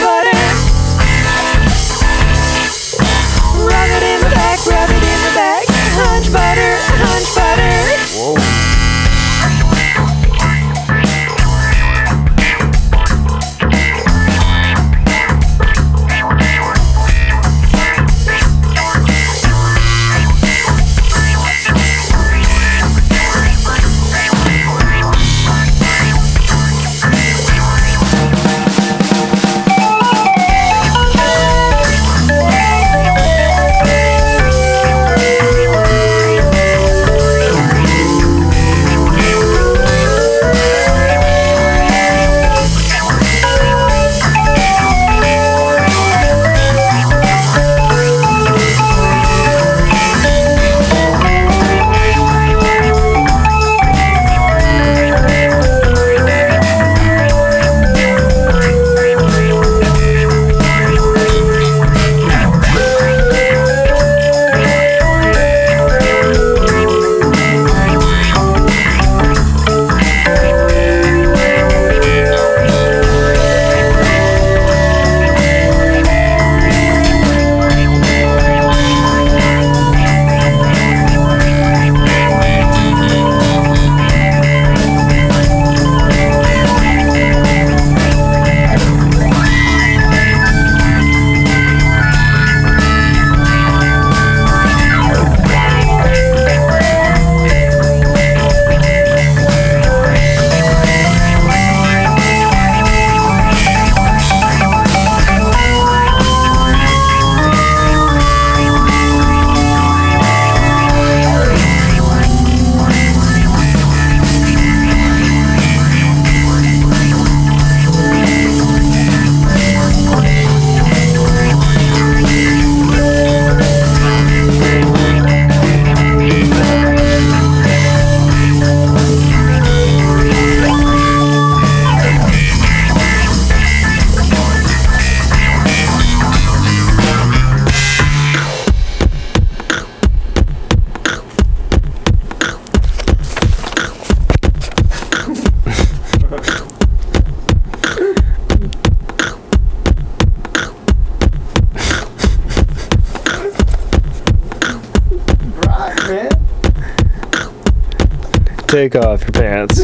Take off your pants.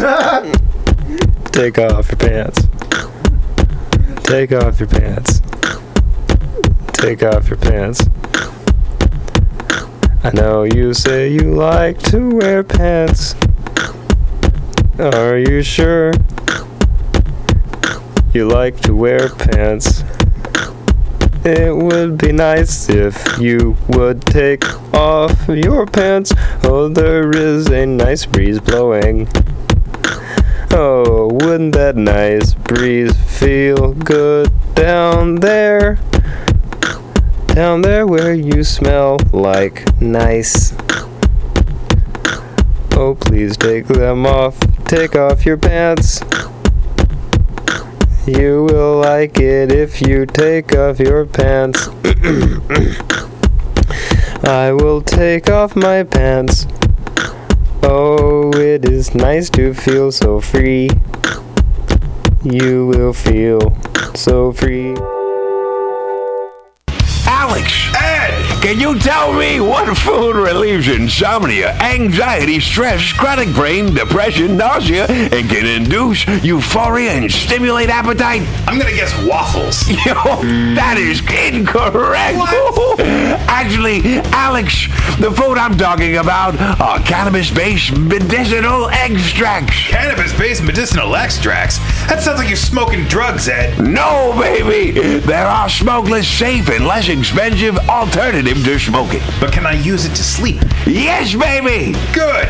Take off your pants. Take off your pants. Take off your pants. I know you say you like to wear pants. Are you sure? You like to wear pants. It would be nice if you would take off your pants. Oh, there is a nice breeze blowing. Oh, wouldn't that nice breeze feel good down there? Down there where you smell like nice. Oh, please take them off. Take off your pants. You will like it if you take off your pants. I will take off my pants. Oh, it is nice to feel so free. You will feel so free. Can you tell me what food relieves insomnia, anxiety, stress, chronic brain, depression, nausea, and can induce euphoria and stimulate appetite? I'm gonna guess waffles. Yo, that is incorrect. Actually, Alex, the food I'm talking about are cannabis-based medicinal extracts. Cannabis-based medicinal extracts? That sounds like you're smoking drugs, Ed. No, baby. There are smokeless, safe, and less expensive alternative to smoking. But can I use it to sleep? Yes, baby. Good,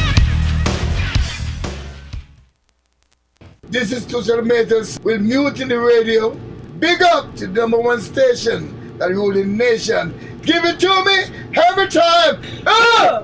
This is institutional matters will mute in the radio. Big up to the number one station the ruling nation. Give it to me every time. Ah!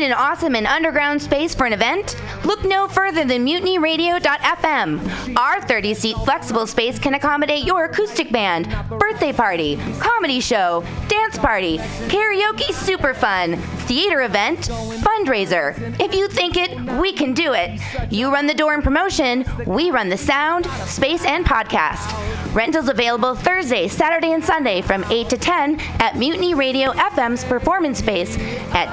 Need an awesome and underground space for an event? Look no further than mutinyradio.fm. Our 30 seat flexible space can accommodate your acoustic band, birthday party, comedy show, dance party, karaoke super fun, theater event, fundraiser. If you think it, we can do it. You run the door and promotion, we run the sound, space, and podcast. Rentals available Thursday, Saturday, and Sunday from 8 to 10 at Mutiny Radio FM's performance space at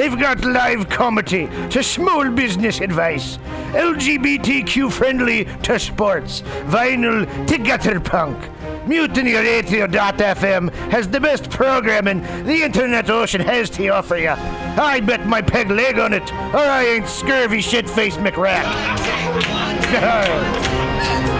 They've got live comedy to small business advice, LGBTQ friendly to sports, vinyl to gutter punk. Mutiny MutinyRadio.fm has the best programming the internet ocean has to offer you. I bet my peg leg on it, or I ain't scurvy shit-faced McRack.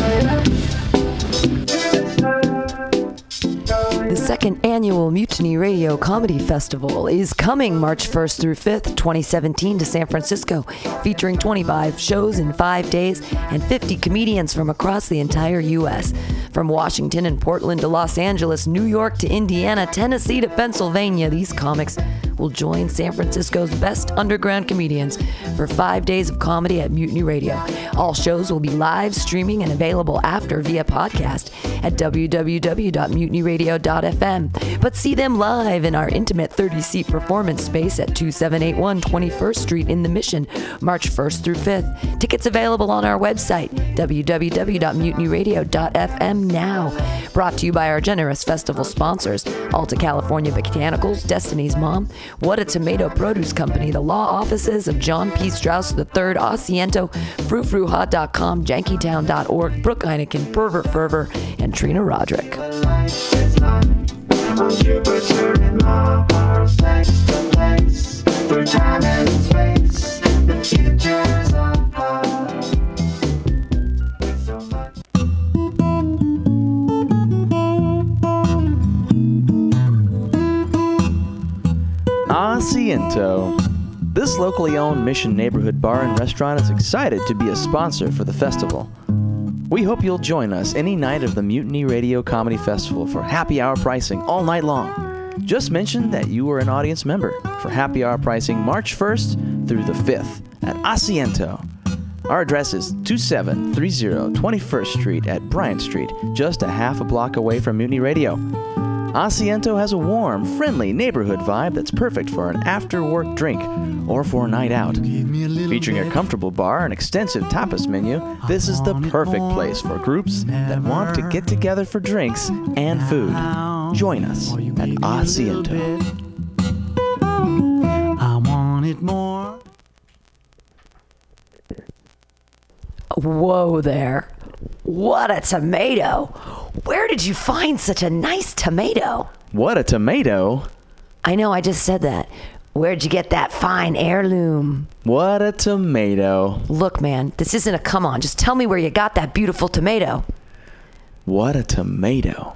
second annual Mutiny Radio Comedy Festival is coming March 1st through 5th, 2017 to San Francisco, featuring 25 shows in 5 days and 50 comedians from across the entire US. From Washington and Portland to Los Angeles, New York to Indiana, Tennessee to Pennsylvania, these comics will join San Francisco's best underground comedians for 5 days of comedy at Mutiny Radio. All shows will be live streaming and available after via podcast at www.mutinyradio.fm. But see them live in our intimate 30 seat performance space at 2781 21st Street in the Mission, March 1st through 5th. Tickets available on our website, www.mutinyradio.fm now. Brought to you by our generous festival sponsors Alta California Botanicals, Destiny's Mom, What a Tomato Produce Company, the law offices of John P. Strauss III, Asiento, FruFruHot.com, Jankytown.org, Brooke Heineken, Pervert Fervor, and Trina Roderick. Asiento. This locally owned Mission neighborhood bar and restaurant is excited to be a sponsor for the festival. We hope you'll join us any night of the Mutiny Radio Comedy Festival for happy hour pricing all night long. Just mention that you are an audience member for happy hour pricing March 1st through the 5th at Asiento. Our address is 2730 21st Street at Bryant Street, just a half a block away from Mutiny Radio. Asiento has a warm, friendly neighborhood vibe that's perfect for an after work drink or for a night out. Featuring a comfortable bar and extensive tapas menu, this is the perfect place for groups that want to get together for drinks and food. Join us at Asiento. I want it more. Whoa there. What a tomato. Where did you find such a nice tomato? What a tomato! I know, I just said that. Where'd you get that fine heirloom? What a tomato! Look, man, this isn't a come on. Just tell me where you got that beautiful tomato. What a tomato!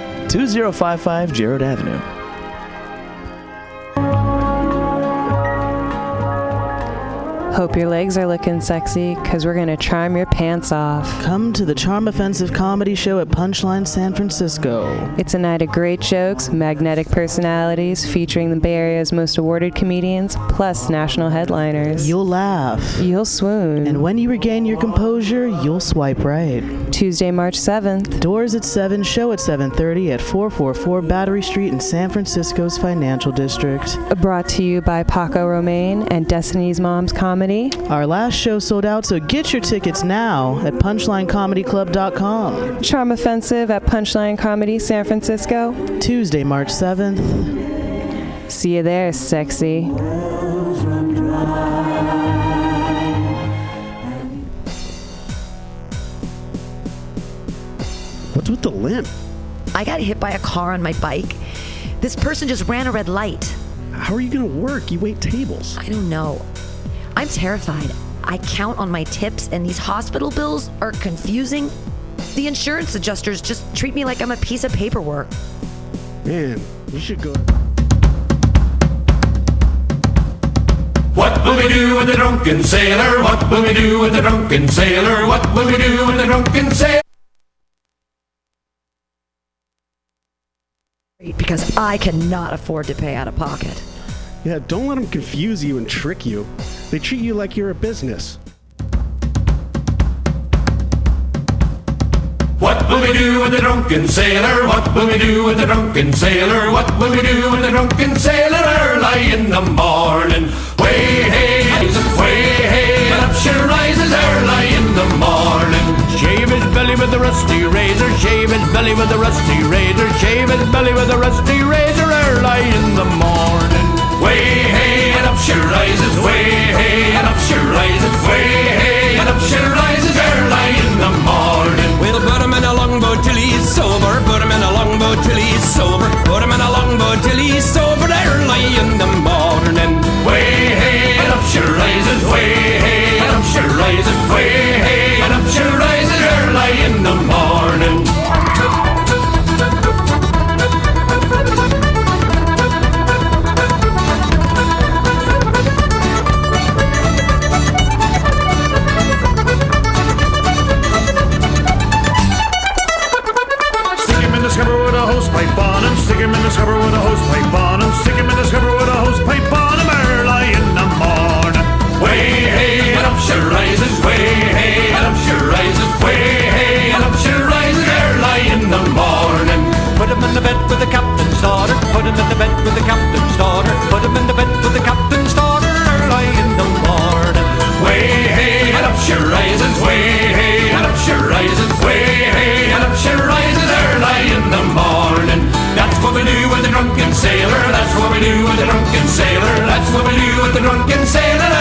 2055 Jerrold Avenue. Hope your legs are looking sexy, because we're going to charm your pants off. Come to the Charm Offensive Comedy Show at Punchline San Francisco. It's a night of great jokes, magnetic personalities, featuring the Bay Area's most awarded comedians, plus national headliners. You'll laugh. You'll swoon. And when you regain your composure, you'll swipe right. Tuesday, March 7th. Doors at 7, show at 7:30 at 444 Battery Street in San Francisco's financial district. Brought to you by Paco Romane and Destiny's Mom's Comedy. Our last show sold out, so get your tickets now at punchlinecomedyclub.com. Charm Offensive at Punchline Comedy San Francisco. Tuesday, March 7th. See you there, sexy. What's with the limp? I got hit by a car on my bike. This person just ran a red light. How are you going to work? You wait tables. I don't know. I'm terrified. I count on my tips, and these hospital bills are confusing. The insurance adjusters just treat me like I'm a piece of paperwork. Man, you should go. What will we do with the drunken sailor? What will we do with the drunken sailor? What will we do with the drunken sailor? Because I cannot afford to pay out of pocket. Yeah, don't let them confuse you and trick you. They treat you like you're a business. What will we do with the drunken sailor? What will we do with the drunken sailor? What will we do with the drunken sailor early in the morning? Way hey, way hey, up she rises early in the morning. Shave his belly with a rusty razor, shave his belly with a rusty razor, shave his belly with a rusty razor early in the morning. Way hey, up she rises, way hey, and up she rises, way hey, and up she rises early in the morning. We'll put him in a longboat till he's sober. Put him in a longboat till he's sober. Put him in a longboat till he's sober early in the morning. Way hey, and up she rises, way hey, and up she rises, way hey, and up she rises early in the morning. Captain's daughter. Put him in the bed with the captain's daughter. Put him in the bed with the captain's daughter early in the morning. Way hey, and up she rises, way hey, and up she rises, way hey, and up she rises early in the morning. That's what we do with the drunken sailor. That's what we do with the drunken sailor. That's what we do with the drunken sailor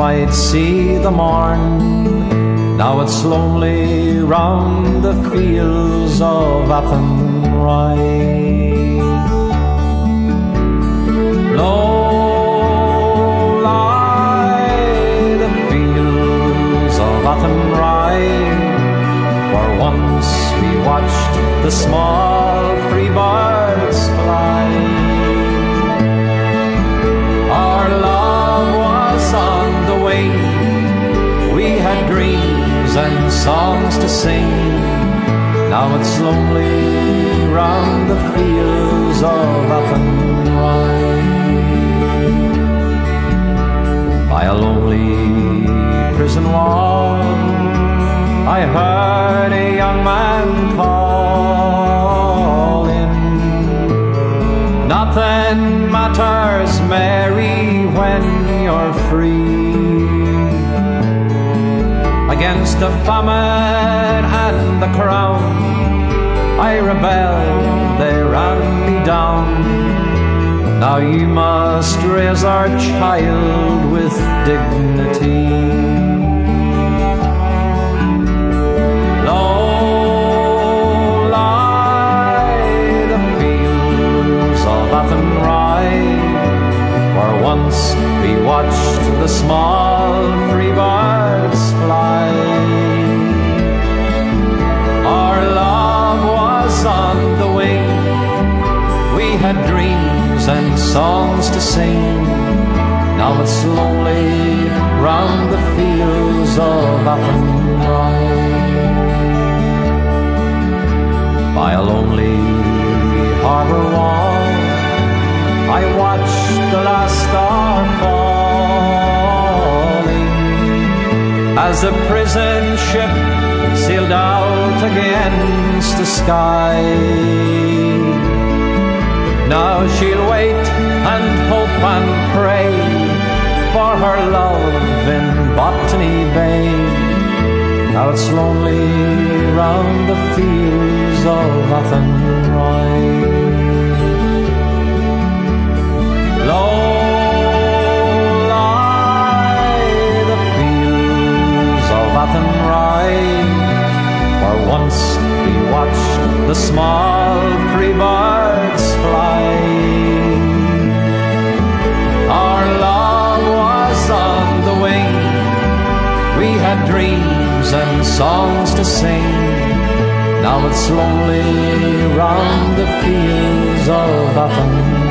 might see the morn. Now it's lonely round the fields of Athenry. Low lie the fields of Athenry, where once we watched the small free birds We had dreams and songs to sing. Now it's lonely round the fields of Athenry. By a lonely prison wall, I heard a young man calling. Nothing matters, Mary, when you're free. The famine and the crown, I rebelled, they ran me down. Now you must raise our child with dignity. Once we watched the small and songs to sing. Now it's lonely round the fields of Athenry by a lonely harbor wall. I watched the last star falling as the prison ship sailed out against the sky. Now she'll wait and hope and pray for her love in Botany Bay. Now it's lonely round the fields of Athenry. Low lie the fields of Athenry, where once we watched the small free birds dreams and songs to sing. Now it's lonely round the fields of Athenry.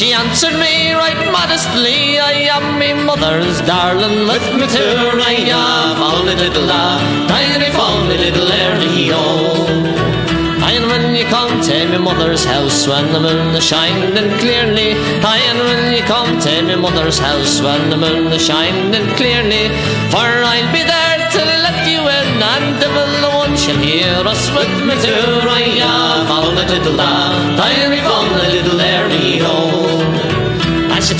She answered me right modestly, I am me mother's darling, with me too, I am all the little lad, tiny fonny little early oh. And when you come to my mother's house when the moon is shining clearly, and when you come to my mother's house when the moon is shining clearly, for I'll be there to let you in, and the one shall hear us with me too. I have all the little lad, tiny from the little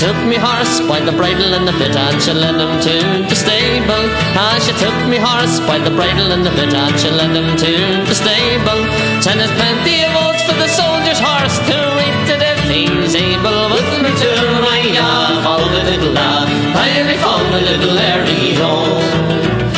took me horse by the bridle and the bit and she led him to the stable. And she took me horse by the bridle and the bit and she led him to the stable. Send us plenty of oats for the soldier's horse to eat it if he's able. With me to I have all the little lad, I found the little airy home.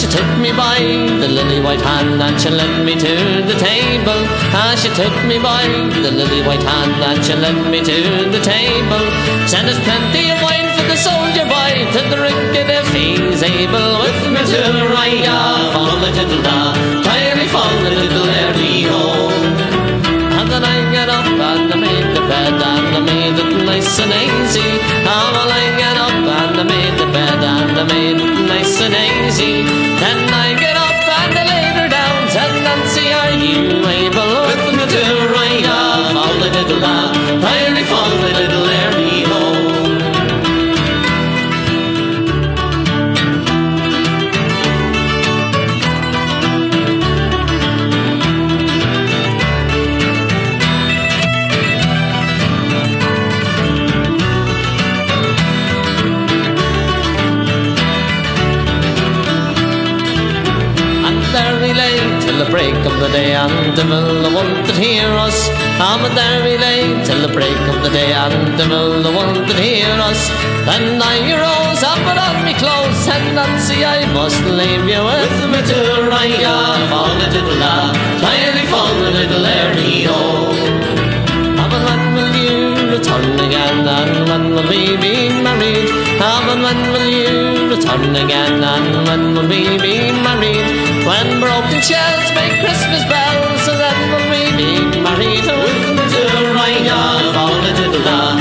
She took me by the lily white hand and she led me to the table. And she took me by the lily white hand and she led me to the table. Send us plenty of wine for the soldier boy to drink it if he's able. With me to Raya, ah, follow the little da, tiny fall the little home. And then I got ah, up and I made the bed and I made it nice and easy. And well, I got up and I made the bed and I made it nice and easy. Of the day, and the the one that hear us. And there we lay till the break of the day, and the one that hear us. Then I rose and put on me clothes, and Nancy, I must leave you with me till Ryan, fall a little lad, tiny fall a little early, oh. And when will you return again, and when will we be married? And when will you return again, and when will we be married? When broken shells make Christmas bells, so then we'll be married? With the little Ryan, fall a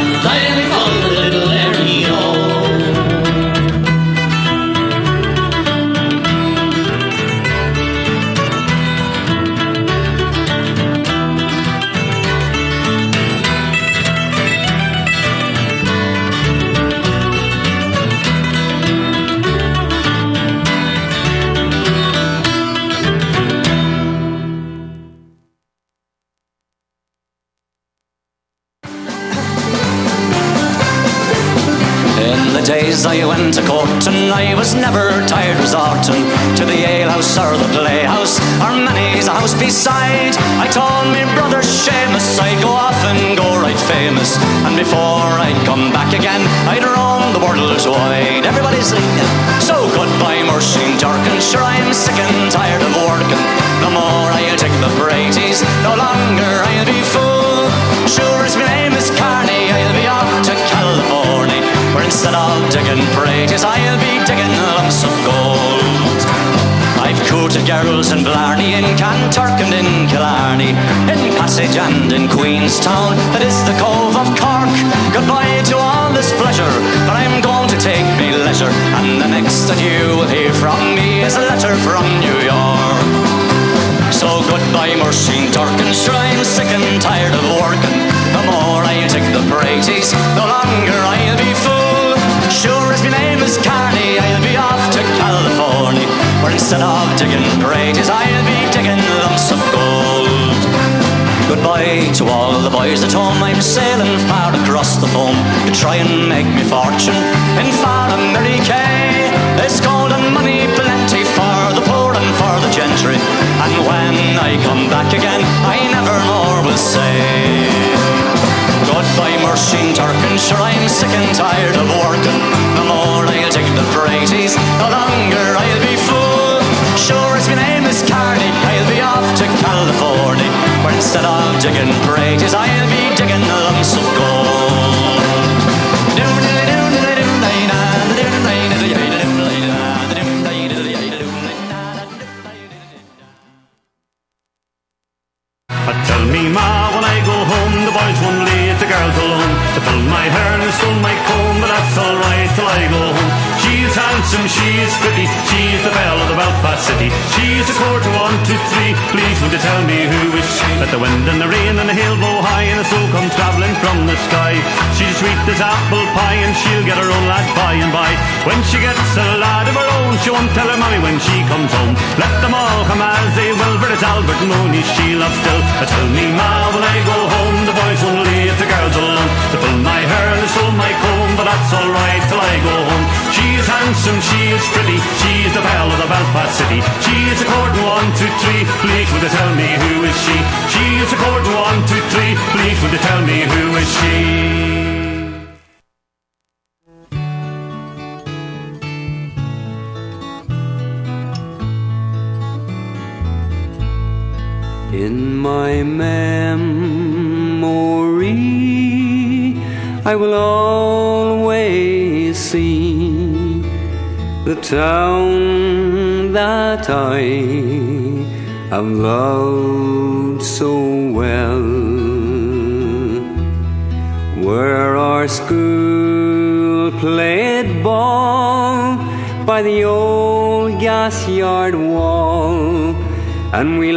Blarney, in Kanturk and in Killarney, in Passage and in Queenstown, that is the Cove of Cork. Goodbye to all this pleasure, but I'm going to take me leisure, and the next that you will hear from me is a letter from New York. So goodbye, Muirsheen Durkin, sure I'm sick and tired of working. The more I'll take the praties, the longer I'll be fool. Instead of digging praties, I'll be digging lumps of gold. Goodbye to all the boys at home, I'm sailing far across the foam to try and make me fortune in far America. There's gold and money plenty for the poor and for the gentry, and when I come back again, I never more will say. Goodbye, Muirsheen Durkin, sure I'm sick and tired of working. No more I'll take the praties, no longer I'll be fool. Sure my name is Carney, I'll be off to California, where instead of digging praties, I'll be digging the lumps of gold. She'll get her own lad by and by. When she gets a lad of her own, she won't tell her mommy when she comes home. Let them all come as they will, but it's Albert Mooney she loves still. Uh, Tell me, ma, when I go home, the boys won't leave the girls alone. To pull my hair and to stole my comb, but that's alright till I go home. She's handsome, she's pretty, she's the belle of the Belfast city. She's a court one, two, three. Please would you tell me who is she? She's a court one, two, three. Please would you tell me who is she? In my memory, I will always see the town that I have loved so well, where our school played ball by the old gas yard wall, and we